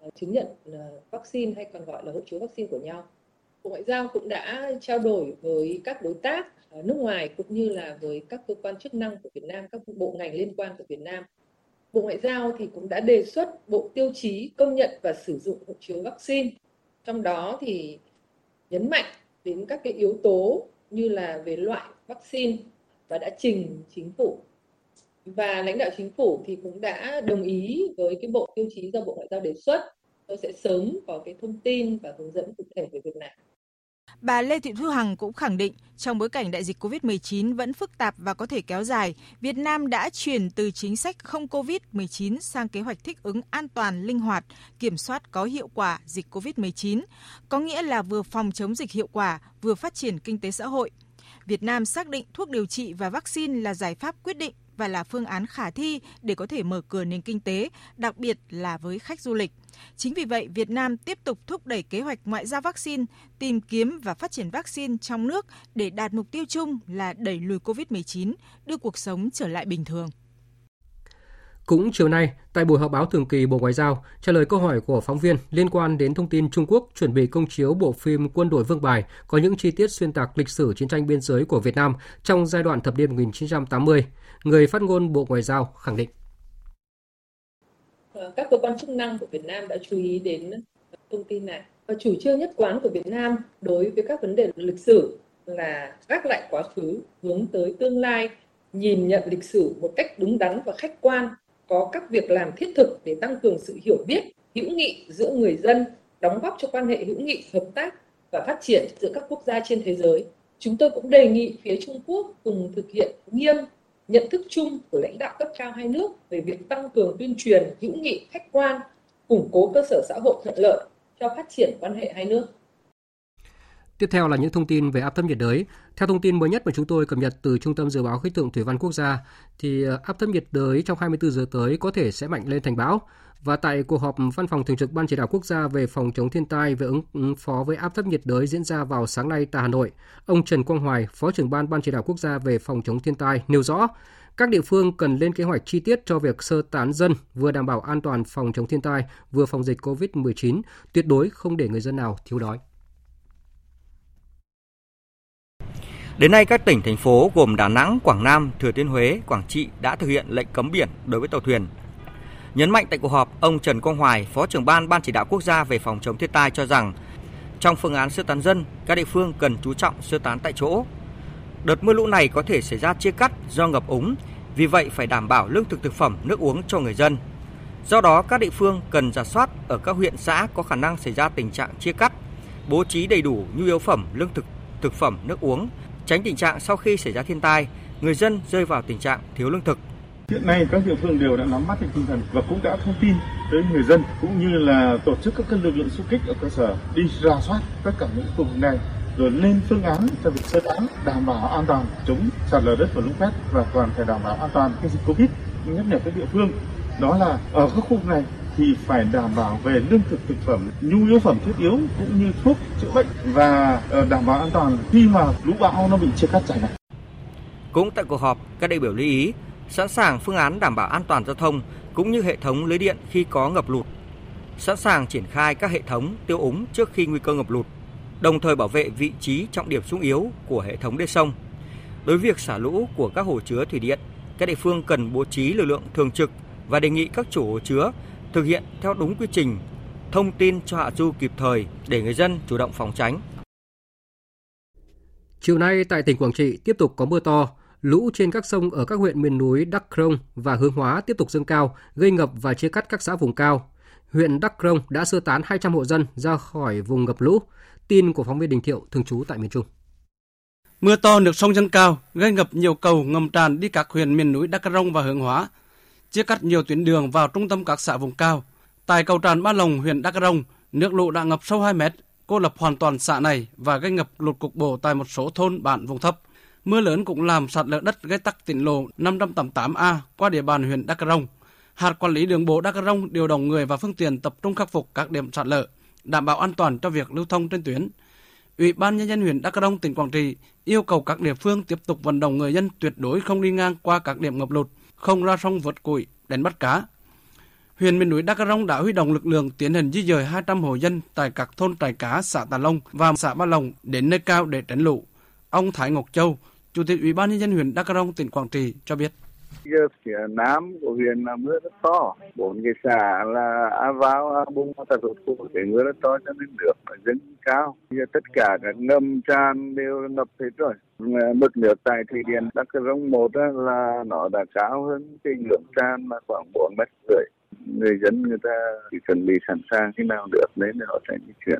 ờ, chứng nhận ờ, vaccine hay còn gọi là hộ chiếu vaccine của nhau. Bộ Ngoại giao cũng đã trao đổi với các đối tác ờ, nước ngoài cũng như là với các cơ quan chức năng của Việt Nam, các bộ ngành liên quan của Việt Nam. Bộ Ngoại giao thì cũng đã đề xuất bộ tiêu chí công nhận và sử dụng hộ chiếu vaccine. Trong đó thì nhấn mạnh đến các cái yếu tố như là về loại vaccine và đã trình chính phủ và lãnh đạo chính phủ thì cũng đã đồng ý với cái bộ tiêu chí do Bộ Ngoại giao đề xuất. Tôi sẽ sớm có cái thông tin và hướng dẫn cụ thể về việc này. Bà Lê Thị Thu Hằng cũng khẳng định trong bối cảnh đại dịch COVID-19 vẫn phức tạp và có thể kéo dài, Việt Nam đã chuyển từ chính sách không COVID-19 sang kế hoạch thích ứng an toàn, linh hoạt, kiểm soát có hiệu quả dịch COVID-19, có nghĩa là vừa phòng chống dịch hiệu quả, vừa phát triển kinh tế xã hội. Việt Nam xác định thuốc điều trị và vaccine là giải pháp quyết định và là phương án khả thi để có thể mở cửa nền kinh tế, đặc biệt là với khách du lịch. Chính vì vậy, Việt Nam tiếp tục thúc đẩy kế hoạch ngoại giao vaccine, tìm kiếm và phát triển vaccine trong nước để đạt mục tiêu chung là đẩy lùi COVID-19, đưa cuộc sống trở lại bình thường. Cũng chiều nay, tại buổi họp báo thường kỳ Bộ Ngoại giao, trả lời câu hỏi của phóng viên liên quan đến thông tin Trung Quốc chuẩn bị công chiếu bộ phim Quân đội Vương Bài có những chi tiết xuyên tạc lịch sử chiến tranh biên giới của Việt Nam trong giai đoạn thập niên 1980, người phát ngôn Bộ Ngoại giao khẳng định. Ờ, các cơ quan chức năng của Việt Nam đã chú ý đến ờ, thông tin này. Và chủ trương nhất quán của Việt Nam đối với các vấn đề lịch sử là gác lại quá khứ, hướng tới tương lai, nhìn nhận lịch sử một cách đúng đắn và khách quan có các việc làm thiết thực để tăng cường sự hiểu biết, hữu nghị giữa người dân, đóng góp cho quan hệ hữu nghị, hợp tác và phát triển giữa các quốc gia trên thế giới. Chúng tôi cũng đề nghị phía Trung Quốc cùng thực hiện nghiêm nhận thức chung của lãnh đạo cấp cao hai nước về việc tăng cường tuyên truyền hữu nghị khách quan, củng cố cơ sở xã hội thuận lợi cho phát triển quan hệ hai nước. Tiếp theo là những thông tin về áp thấp nhiệt đới. Theo thông tin mới nhất mà chúng tôi cập nhật từ Trung tâm Dự báo Khí tượng Thủy văn Quốc gia, thì ờ, áp thấp nhiệt đới trong 24 giờ tới có thể sẽ mạnh lên thành bão. Và tại cuộc họp Văn phòng Thường trực Ban Chỉ đạo Quốc gia về phòng chống thiên tai về ứng phó với áp thấp nhiệt đới diễn ra vào sáng nay tại Hà Nội, ông Trần Quang Hoài, Phó trưởng Ban Ban Chỉ đạo Quốc gia về phòng chống thiên tai nêu rõ, các địa phương cần lên kế hoạch chi tiết cho việc sơ tán dân, vừa đảm bảo an toàn phòng chống thiên tai, vừa phòng dịch COVID-19, tuyệt đối không để người dân nào thiếu đói. Đến nay, các tỉnh, thành phố gồm Đà Nẵng, Quảng Nam, Thừa Thiên Huế, Quảng Trị đã thực hiện lệnh cấm biển đối với tàu thuyền. Nhấn mạnh tại cuộc họp, ông Trần Quang Hoài, Phó trưởng ban Ban chỉ đạo quốc gia về phòng chống thiên tai cho rằng, trong phương án sơ tán dân, các địa phương cần chú trọng sơ tán tại chỗ. Đợt mưa lũ này có thể xảy ra chia cắt do ngập úng, vì vậy phải đảm bảo lương thực thực phẩm, nước uống cho người dân. Do đó, các địa phương cần giả soát ở các huyện xã có khả năng xảy ra tình trạng chia cắt, bố trí đầy đủ nhu yếu phẩm, lương thực, thực phẩm, nước uống, tránh tình trạng sau khi xảy ra thiên tai, người dân rơi vào tình trạng thiếu lương thực. Hiện nay các địa phương đều đã nắm bắt được tinh thần và cũng đã thông tin tới người dân cũng như là tổ chức các lực lượng xung kích ở cơ sở đi ra soát tất cả những khu vực này rồi lên phương án cho việc sơ tán đảm bảo an toàn chống sạt lở đất và lũ quét và còn phải đảm bảo an toàn cái dịch covid nhất là các địa phương đó là ở các khu vực này thì phải đảm bảo về lương thực thực phẩm, nhu yếu phẩm thiết yếu cũng như thuốc chữa bệnh và ờ, đảm bảo an toàn khi mà lũ bão nó bị chia cắt chảy này. Cũng tại cuộc họp, các đại biểu lưu ý sẵn sàng phương án đảm bảo an toàn giao thông cũng như hệ thống lưới điện khi có ngập lụt, sẵn sàng triển khai các hệ thống tiêu úng trước khi nguy cơ ngập lụt, đồng thời bảo vệ vị trí trọng điểm sung yếu của hệ thống đê sông. Đối với việc xả lũ của các hồ chứa thủy điện, các địa phương cần bố trí lực lượng thường trực và đề nghị các chủ hồ chứa thực hiện theo đúng quy trình, thông tin cho hạ du kịp thời để người dân chủ động phòng tránh. Chiều nay tại tỉnh Quảng Trị tiếp tục có mưa to, lũ trên các sông ở các huyện miền núi Đắk Krông và Hướng Hóa tiếp tục dâng cao, gây ngập và chia cắt các xã vùng cao. Huyện Đắk Krông đã sơ tán 200 hộ dân ra khỏi vùng ngập lũ. Tin của phóng viên Đình Thiệu thường trú tại miền Trung. Mưa to nước sông dâng cao, gây ngập nhiều cầu ngầm tràn đi các huyện miền núi Đắk Krông và Hướng Hóa, chia cắt nhiều tuyến đường vào trung tâm các xã vùng cao. Tại cầu tràn Ba Lồng, huyện Đắk Rông, nước lũ đã ngập sâu 2 mét, cô lập hoàn toàn xã này và gây ngập lụt cục bộ tại một số thôn bản vùng thấp. Mưa lớn cũng làm sạt lở đất gây tắc tỉnh lộ 588A qua địa bàn huyện Đắk Rông. Hạt quản lý đường bộ Đắk Rông điều động người và phương tiện tập trung khắc phục các điểm sạt lở, đảm bảo an toàn cho việc lưu thông trên tuyến. Ủy ban nhân dân huyện Đắk Rông tỉnh Quảng Trị yêu cầu các địa phương tiếp tục vận động người dân tuyệt đối không đi ngang qua các điểm ngập lụt, không ra sông vượt củi, đánh bắt cá. Huyện miền núi Đắk Rông đã huy động lực lượng tiến hành di dời 200 hộ dân tại các thôn Trại Cá, xã Tà Long và xã Ba lòng đến nơi cao để tránh lũ. Ông Thái Ngọc Châu, Chủ tịch Ủy ban nhân dân huyện Đắk Rông, tỉnh Quảng Trị cho biết. Giờ phía nam của huyện là mưa rất to, bốn cái xã là A Vào, A Bung, A Tà Rụt khu để mưa rất to cho nên nước dâng cao. Giờ tất cả các ngầm tràn đều ngập hết rồi. Mực nước tại thủy điện Đắk Rông một là nó đã cao hơn cái lượng tràn là khoảng 4 mét rưỡi. Người dân người ta chỉ chuẩn bị sẵn sàng khi nào được đến để họ sẽ di chuyển.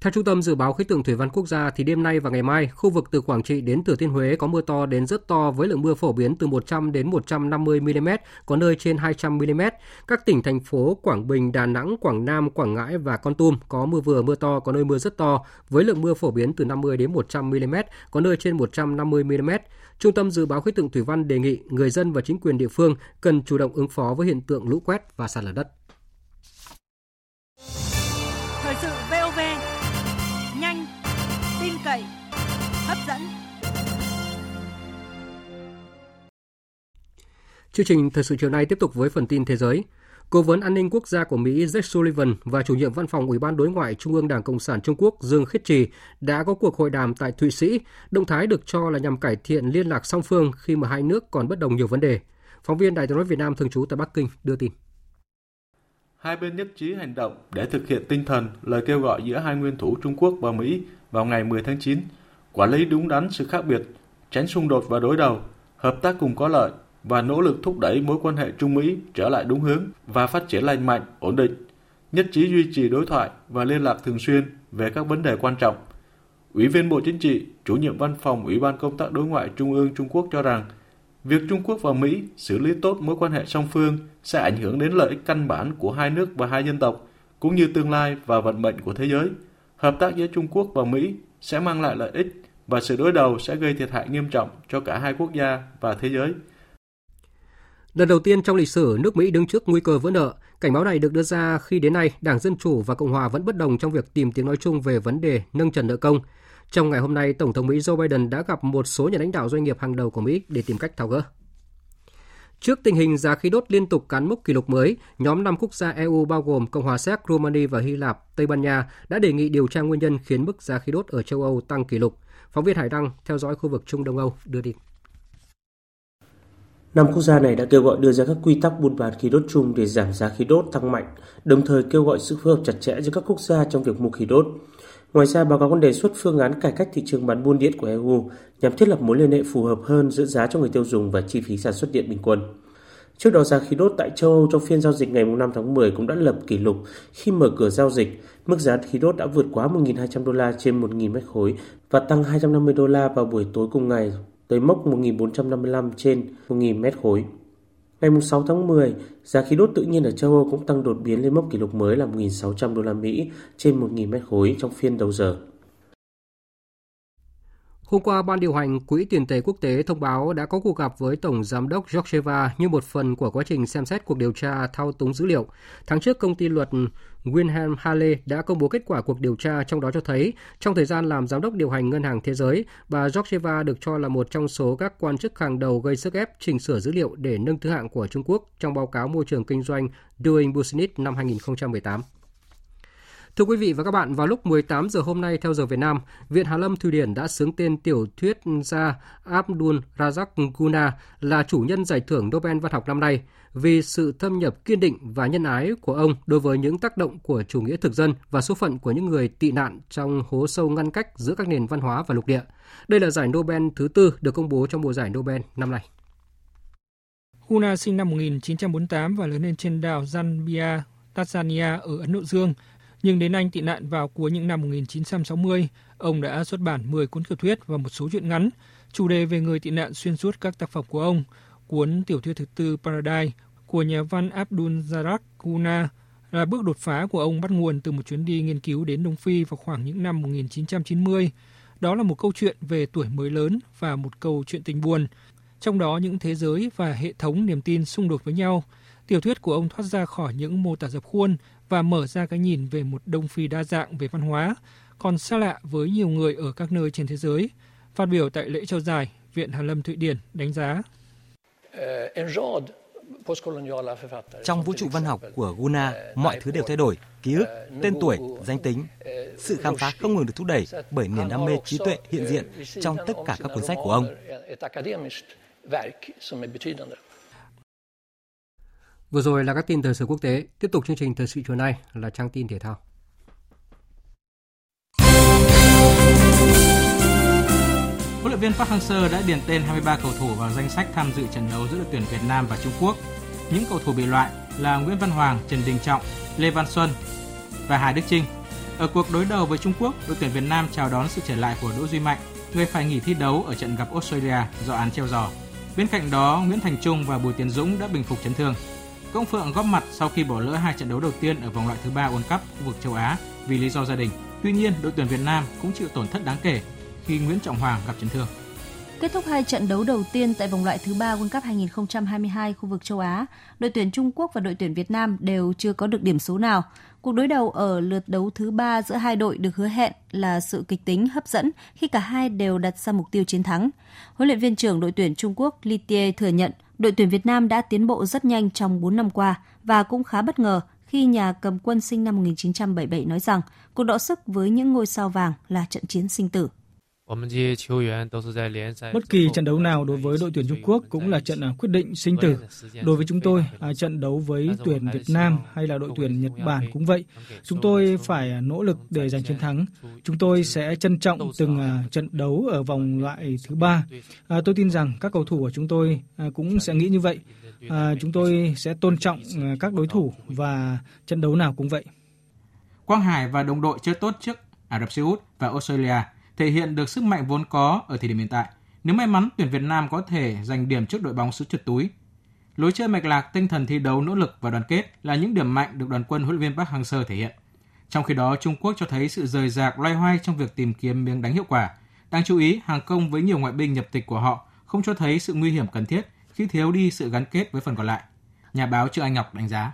Theo Trung tâm Dự báo Khí tượng Thủy văn Quốc gia thì đêm nay và ngày mai, khu vực từ Quảng Trị đến Thừa Thiên Huế có mưa to đến rất to với lượng mưa phổ biến từ 100 đến 150 mm, có nơi trên 200 mm. Các tỉnh thành phố Quảng Bình, Đà Nẵng, Quảng Nam, Quảng Ngãi và Con Tum có mưa vừa mưa to, có nơi mưa rất to với lượng mưa phổ biến từ 50 đến 100 mm, có nơi trên 150 mm. Trung tâm Dự báo Khí tượng Thủy văn đề nghị người dân và chính quyền địa phương cần chủ động ứng phó với hiện tượng lũ quét và sạt lở đất. Cậy, hấp dẫn. Chương trình thời sự chiều nay tiếp tục với phần tin thế giới. Cố vấn an ninh quốc gia của Mỹ Jake Sullivan và chủ nhiệm văn phòng Ủy ban đối ngoại Trung ương Đảng Cộng sản Trung Quốc Dương Khiết Trì đã có cuộc hội đàm tại Thụy Sĩ. Động thái được cho là nhằm cải thiện liên lạc song phương khi mà hai nước còn bất đồng nhiều vấn đề. Phóng viên Đài tiếng nói Việt Nam thường trú tại Bắc Kinh đưa tin. Hai bên nhất trí hành động để thực hiện tinh thần lời kêu gọi giữa hai nguyên thủ Trung Quốc và Mỹ vào ngày 10 tháng 9, quản lý đúng đắn sự khác biệt, tránh xung đột và đối đầu, hợp tác cùng có lợi và nỗ lực thúc đẩy mối quan hệ Trung Mỹ trở lại đúng hướng và phát triển lành mạnh, ổn định, nhất trí duy trì đối thoại và liên lạc thường xuyên về các vấn đề quan trọng. Ủy viên Bộ Chính trị, chủ nhiệm văn phòng Ủy ban Công tác Đối ngoại Trung ương Trung Quốc cho rằng, việc Trung Quốc và Mỹ xử lý tốt mối quan hệ song phương sẽ ảnh hưởng đến lợi ích căn bản của hai nước và hai dân tộc, cũng như tương lai và vận mệnh của thế giới. Hợp tác giữa Trung Quốc và Mỹ sẽ mang lại lợi ích và sự đối đầu sẽ gây thiệt hại nghiêm trọng cho cả hai quốc gia và thế giới. Lần đầu tiên trong lịch sử, nước Mỹ đứng trước nguy cơ vỡ nợ. Cảnh báo này được đưa ra khi đến nay Đảng Dân Chủ và Cộng Hòa vẫn bất đồng trong việc tìm tiếng nói chung về vấn đề nâng trần nợ công. Trong ngày hôm nay, Tổng thống Mỹ Joe Biden đã gặp một số nhà lãnh đạo doanh nghiệp hàng đầu của Mỹ để tìm cách tháo gỡ. Trước tình hình giá khí đốt liên tục cán mốc kỷ lục mới, nhóm 5 quốc gia EU bao gồm Cộng hòa Séc, Romania và Hy Lạp, Tây Ban Nha đã đề nghị điều tra nguyên nhân khiến mức giá khí đốt ở châu Âu tăng kỷ lục. Phóng viên Hải Đăng theo dõi khu vực Trung Đông Âu đưa tin. Năm quốc gia này đã kêu gọi đưa ra các quy tắc buôn bán khí đốt chung để giảm giá khí đốt tăng mạnh, đồng thời kêu gọi sự phối hợp chặt chẽ giữa các quốc gia trong việc mua khí đốt. Ngoài ra, báo cáo còn đề xuất phương án cải cách thị trường bán buôn điện của EU nhằm thiết lập mối liên hệ phù hợp hơn giữa giá cho người tiêu dùng và chi phí sản xuất điện bình quân. Trước đó, giá khí đốt tại châu Âu trong phiên giao dịch ngày 5 tháng 10 cũng đã lập kỷ lục khi mở cửa giao dịch. Mức giá khí đốt đã vượt quá 1.200 đô la trên 1.000 mét khối và tăng 250 đô la vào buổi tối cùng ngày tới mốc 1.455 trên 1.000 mét khối. Ngày 6 tháng 10, giá khí đốt tự nhiên ở châu Âu cũng tăng đột biến lên mốc kỷ lục mới là 1.600 đô la Mỹ trên 1.000 mét khối trong phiên đầu giờ. Hôm qua, Ban điều hành Quỹ tiền tệ quốc tế thông báo đã có cuộc gặp với Tổng Giám đốc Georgieva như một phần của quá trình xem xét cuộc điều tra thao túng dữ liệu. Tháng trước, công ty luật Wilhelm Halle đã công bố kết quả cuộc điều tra trong đó cho thấy trong thời gian làm giám đốc điều hành Ngân hàng Thế giới, bà Georgieva được cho là một trong số các quan chức hàng đầu gây sức ép chỉnh sửa dữ liệu để nâng thứ hạng của Trung Quốc trong báo cáo môi trường kinh doanh Doing Business năm 2018. Thưa quý vị và các bạn, vào lúc 18 giờ hôm nay theo giờ Việt Nam, Viện Hàn Lâm Thụy Điển đã xướng tên tiểu thuyết gia Abdul Razak Guna là chủ nhân giải thưởng Nobel văn học năm nay vì sự thâm nhập kiên định và nhân ái của ông đối với những tác động của chủ nghĩa thực dân và số phận của những người tị nạn trong hố sâu ngăn cách giữa các nền văn hóa và lục địa. Đây là giải Nobel thứ tư được công bố trong mùa giải Nobel năm nay. Guna sinh năm 1948 và lớn lên trên đảo Zambia, Tanzania ở Ấn Độ Dương – nhưng đến Anh tị nạn vào cuối những năm 1960, ông đã xuất bản 10 cuốn tiểu thuyết và một số truyện ngắn, chủ đề về người tị nạn xuyên suốt các tác phẩm của ông. Cuốn tiểu thuyết thứ tư Paradise của nhà văn Abdul Zarak Guna là bước đột phá của ông bắt nguồn từ một chuyến đi nghiên cứu đến Đông Phi vào khoảng những năm 1990. Đó là một câu chuyện về tuổi mới lớn và một câu chuyện tình buồn. Trong đó những thế giới và hệ thống niềm tin xung đột với nhau. Tiểu thuyết của ông thoát ra khỏi những mô tả dập khuôn và mở ra cái nhìn về một Đông Phi đa dạng về văn hóa, còn xa lạ với nhiều người ở các nơi trên thế giới. Phát biểu tại lễ trao giải, Viện Hàn Lâm Thụy Điển đánh giá. Trong vũ trụ văn học của Guna, mọi thứ đều thay đổi, ký ức, tên tuổi, danh tính. Sự khám phá không ngừng được thúc đẩy bởi niềm đam mê trí tuệ hiện diện trong tất cả các cuốn sách của ông. Vừa rồi là các tin thời sự quốc tế. Tiếp tục chương trình thời sự chiều nay là trang tin thể thao. Huấn luyện viên Park Hang-seo đã điền tên 23 cầu thủ vào danh sách tham dự trận đấu giữa đội tuyển Việt Nam và Trung Quốc. Những cầu thủ bị loại là Nguyễn Văn Hoàng, Trần Đình Trọng, Lê Văn Xuân và Hà Đức Trinh. Ở cuộc đối đầu với Trung Quốc, đội tuyển Việt Nam chào đón sự trở lại của Đỗ Duy Mạnh, người phải nghỉ thi đấu ở trận gặp Australia do án treo giò. Bên cạnh đó, Nguyễn Thành Trung và Bùi Tiến Dũng đã bình phục chấn thương. Công Phượng góp mặt sau khi bỏ lỡ hai trận đấu đầu tiên ở vòng loại thứ ba World Cup khu vực châu Á vì lý do gia đình. Tuy nhiên, đội tuyển Việt Nam cũng chịu tổn thất đáng kể khi Nguyễn Trọng Hoàng gặp chấn thương. Kết thúc hai trận đấu đầu tiên tại vòng loại thứ ba World Cup 2022 khu vực châu Á, đội tuyển Trung Quốc và đội tuyển Việt Nam đều chưa có được điểm số nào. Cuộc đối đầu ở lượt đấu thứ ba giữa hai đội được hứa hẹn là sự kịch tính, hấp dẫn khi cả hai đều đặt ra mục tiêu chiến thắng. Huấn luyện viên trưởng đội tuyển Trung Quốc Li Tie thừa nhận đội tuyển Việt Nam đã tiến bộ rất nhanh trong 4 năm qua và cũng khá bất ngờ khi nhà cầm quân sinh năm 1977 nói rằng cuộc đọ sức với những ngôi sao vàng là trận chiến sinh tử. Bất kỳ trận đấu nào đối với đội tuyển Trung Quốc cũng là trận quyết định sinh tử. Đối với chúng tôi, trận đấu với tuyển Việt Nam hay là đội tuyển Nhật Bản cũng vậy. Chúng tôi phải nỗ lực để giành chiến thắng. Chúng tôi sẽ trân trọng từng trận đấu ở vòng loại thứ ba. Tôi tin rằng các cầu thủ của chúng tôi cũng sẽ nghĩ như vậy. Chúng tôi sẽ tôn trọng các đối thủ và trận đấu nào cũng vậy. Quang Hải và đồng đội chơi tốt trước Ả Rập Xê Út và Australia thể hiện được sức mạnh vốn có ở thời điểm hiện tại. Nếu may mắn, tuyển Việt Nam có thể giành điểm trước đội bóng xứ trượt túi. Lối chơi mạch lạc, tinh thần thi đấu nỗ lực và đoàn kết là những điểm mạnh được đoàn quân huấn luyện viên Park Hang-seo thể hiện. Trong khi đó, Trung Quốc cho thấy sự rời rạc loay hoay trong việc tìm kiếm miếng đánh hiệu quả. Đáng chú ý, hàng công với nhiều ngoại binh nhập tịch của họ không cho thấy sự nguy hiểm cần thiết khi thiếu đi sự gắn kết với phần còn lại. Nhà báo Trương Anh Ngọc đánh giá.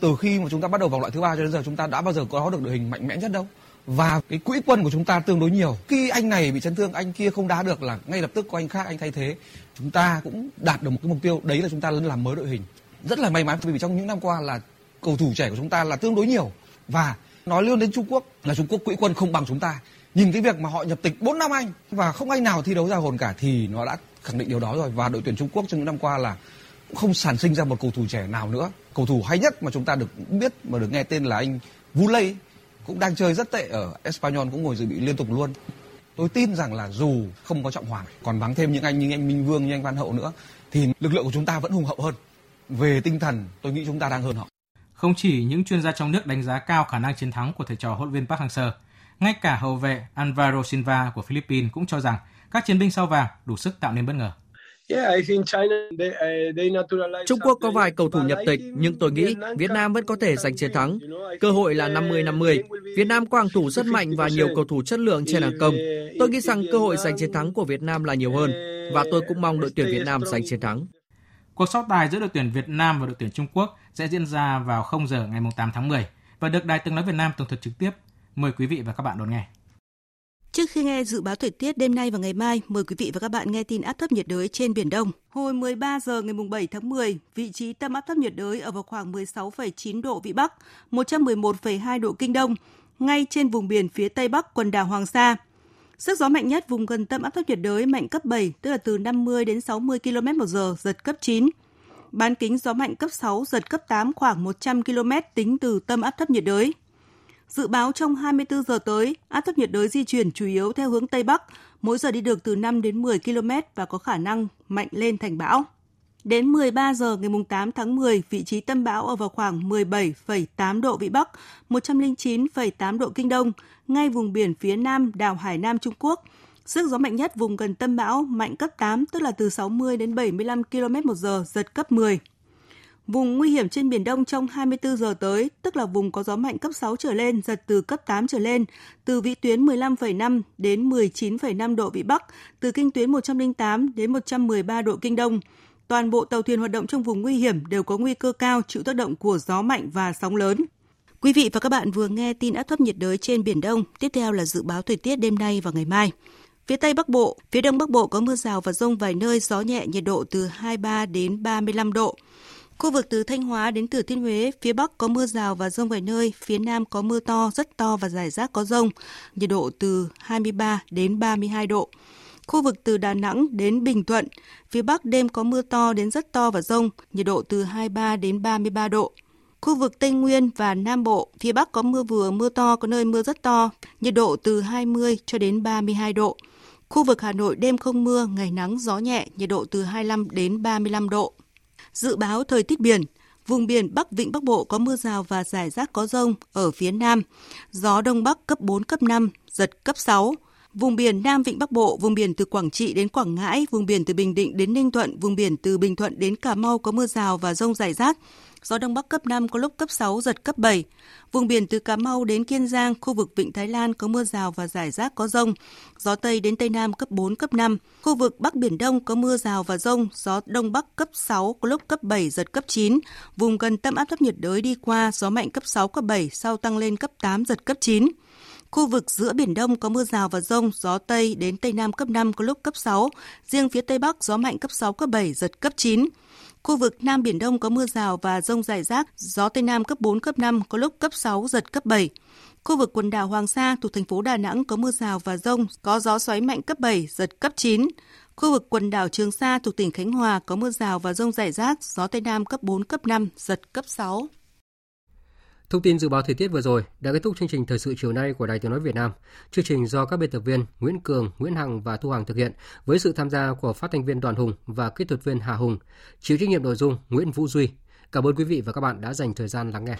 Từ khi mà chúng ta bắt đầu vòng loại thứ ba cho đến giờ chúng ta đã bao giờ có được đội hình mạnh mẽ nhất đâu và cái quỹ quân của chúng ta tương đối nhiều. Khi anh này bị chấn thương, anh kia không đá được là ngay lập tức có anh khác, anh thay thế. Chúng ta cũng đạt được một cái mục tiêu, đấy là chúng ta làm mới đội hình. Rất là may mắn vì trong những năm qua là cầu thủ trẻ của chúng ta là tương đối nhiều. Và nói luôn đến Trung Quốc là Trung Quốc quỹ quân không bằng chúng ta. Nhìn cái việc mà họ nhập tịch 4 năm anh, và không anh nào thi đấu ra hồn cả, thì nó đã khẳng định điều đó rồi. Và đội tuyển Trung Quốc trong những năm qua là không sản sinh ra một cầu thủ trẻ nào nữa. Cầu thủ hay nhất mà chúng ta được biết, mà được nghe tên là anh Vu Lây cũng đang chơi rất tệ ở Espanyol cũng ngồi dự bị liên tục luôn. Tôi tin rằng là dù không có Trọng Hoàng, còn vắng thêm những anh như anh Minh Vương, như anh Văn Hậu nữa, thì lực lượng của chúng ta vẫn hùng hậu hơn. Về tinh thần, tôi nghĩ chúng ta đang hơn họ. Không chỉ những chuyên gia trong nước đánh giá cao khả năng chiến thắng của thầy trò huấn viên Park Hang-seo, ngay cả hậu vệ Alvaro Silva của Philippines cũng cho rằng các chiến binh sao vàng đủ sức tạo nên bất ngờ. Trung Quốc có vài cầu thủ nhập tịch, nhưng tôi nghĩ Việt Nam vẫn có thể giành chiến thắng. Cơ hội là 50-50. Việt Nam có hàng thủ rất mạnh và nhiều cầu thủ chất lượng trên hàng công. Tôi nghĩ rằng cơ hội giành chiến thắng của Việt Nam là nhiều hơn, và tôi cũng mong đội tuyển Việt Nam giành chiến thắng. Cuộc so tài giữa đội tuyển Việt Nam và đội tuyển Trung Quốc sẽ diễn ra vào 0 giờ ngày 8 tháng 10 và được Đài Tiếng nói Việt Nam tường thuật trực tiếp. Mời quý vị và các bạn đón nghe. Trước khi nghe dự báo thời tiết đêm nay và ngày mai, mời quý vị và các bạn nghe tin áp thấp nhiệt đới trên biển Đông. Hồi 13 giờ ngày 7 tháng 10, vị trí tâm áp thấp nhiệt đới ở vào khoảng 16,9 độ Vĩ Bắc, 111,2 độ Kinh Đông, ngay trên vùng biển phía Tây Bắc quần đảo Hoàng Sa. Sức gió mạnh nhất vùng gần tâm áp thấp nhiệt đới mạnh cấp 7, tức là từ 50 đến 60 km một giờ, giật cấp 9. Bán kính gió mạnh cấp 6, giật cấp 8 khoảng 100 km tính từ tâm áp thấp nhiệt đới. Dự báo trong 24 giờ tới, áp thấp nhiệt đới di chuyển chủ yếu theo hướng Tây Bắc, mỗi giờ đi được từ 5 đến 10 km và có khả năng mạnh lên thành bão. Đến 13 giờ ngày 8 tháng 10, vị trí tâm bão ở vào khoảng 17,8 độ Vĩ Bắc, 109,8 độ Kinh Đông, ngay vùng biển phía nam đảo Hải Nam Trung Quốc. Sức gió mạnh nhất vùng gần tâm bão mạnh cấp 8, tức là từ 60 đến 75 km một giờ, giật cấp 10. Vùng nguy hiểm trên Biển Đông trong 24 giờ tới, tức là vùng có gió mạnh cấp 6 trở lên, giật từ cấp 8 trở lên, từ vĩ tuyến 15,5 đến 19,5 độ Vĩ Bắc, từ kinh tuyến 108 đến 113 độ Kinh Đông. Toàn bộ tàu thuyền hoạt động trong vùng nguy hiểm đều có nguy cơ cao chịu tác động của gió mạnh và sóng lớn. Quý vị và các bạn vừa nghe tin áp thấp nhiệt đới trên Biển Đông, tiếp theo là dự báo thời tiết đêm nay và ngày mai. Phía Tây Bắc Bộ, phía Đông Bắc Bộ có mưa rào và rông vài nơi, gió nhẹ, nhiệt độ từ 23 đến 35 độ. Khu vực từ Thanh Hóa đến Thừa Thiên Huế, phía Bắc có mưa rào và rông vài nơi, phía Nam có mưa to, rất to và rải rác có rông, nhiệt độ từ 23 đến 32 độ. Khu vực từ Đà Nẵng đến Bình Thuận, phía Bắc đêm có mưa to đến rất to và rông, nhiệt độ từ 23 đến 33 độ. Khu vực Tây Nguyên và Nam Bộ, phía Bắc có mưa vừa, mưa to, có nơi mưa rất to, nhiệt độ từ 20 cho đến 32 độ. Khu vực Hà Nội đêm không mưa, ngày nắng, gió nhẹ, nhiệt độ từ 25 đến 35 độ. Dự báo thời tiết biển, Vùng biển Bắc Vịnh Bắc Bộ có mưa rào và rải rác có rông ở phía Nam. Gió Đông Bắc cấp 4, cấp 5, giật cấp 6. Vùng biển Nam Vịnh Bắc Bộ, vùng biển từ Quảng Trị đến Quảng Ngãi, vùng biển từ Bình Định đến Ninh Thuận, vùng biển từ Bình Thuận đến Cà Mau có mưa rào và rông rải rác. Gió Đông Bắc cấp 5 có lúc cấp 6, giật cấp 7. Vùng biển từ Cà Mau đến Kiên Giang, khu vực Vịnh Thái Lan có mưa rào và rải rác có rông. Gió Tây đến Tây Nam cấp 4, cấp 5. Khu vực Bắc Biển Đông có mưa rào và rông. Gió Đông Bắc cấp 6, có lúc cấp 7, giật cấp 9. Vùng gần tâm áp thấp nhiệt đới đi qua, gió mạnh cấp 6, cấp 7, sau tăng lên cấp 8, giật cấp 9. Khu vực giữa Biển Đông có mưa rào và rông, gió Tây đến Tây Nam cấp 5 có lúc cấp 6. Riêng phía Tây Bắc gió mạnh cấp 6, cấp 7, giật cấp 9. Khu vực Nam Biển Đông có mưa rào và rông rải rác, gió Tây Nam cấp 4, cấp 5, có lúc cấp 6, giật cấp 7. Khu vực quần đảo Hoàng Sa thuộc thành phố Đà Nẵng có mưa rào và rông, có gió xoáy mạnh cấp 7, giật cấp 9. Khu vực quần đảo Trường Sa thuộc tỉnh Khánh Hòa có mưa rào và rông rải rác, gió Tây Nam cấp 4, cấp 5, giật cấp 6. Thông tin dự báo thời tiết vừa rồi đã kết thúc chương trình thời sự chiều nay của Đài Tiếng nói Việt Nam. Chương trình do các biên tập viên Nguyễn Cường, Nguyễn Hằng và Thu Hằng thực hiện với sự tham gia của phát thanh viên Đoàn Hùng và kỹ thuật viên Hà Hùng, chịu trách nhiệm nội dung Nguyễn Vũ Duy. Cảm ơn quý vị và các bạn đã dành thời gian lắng nghe.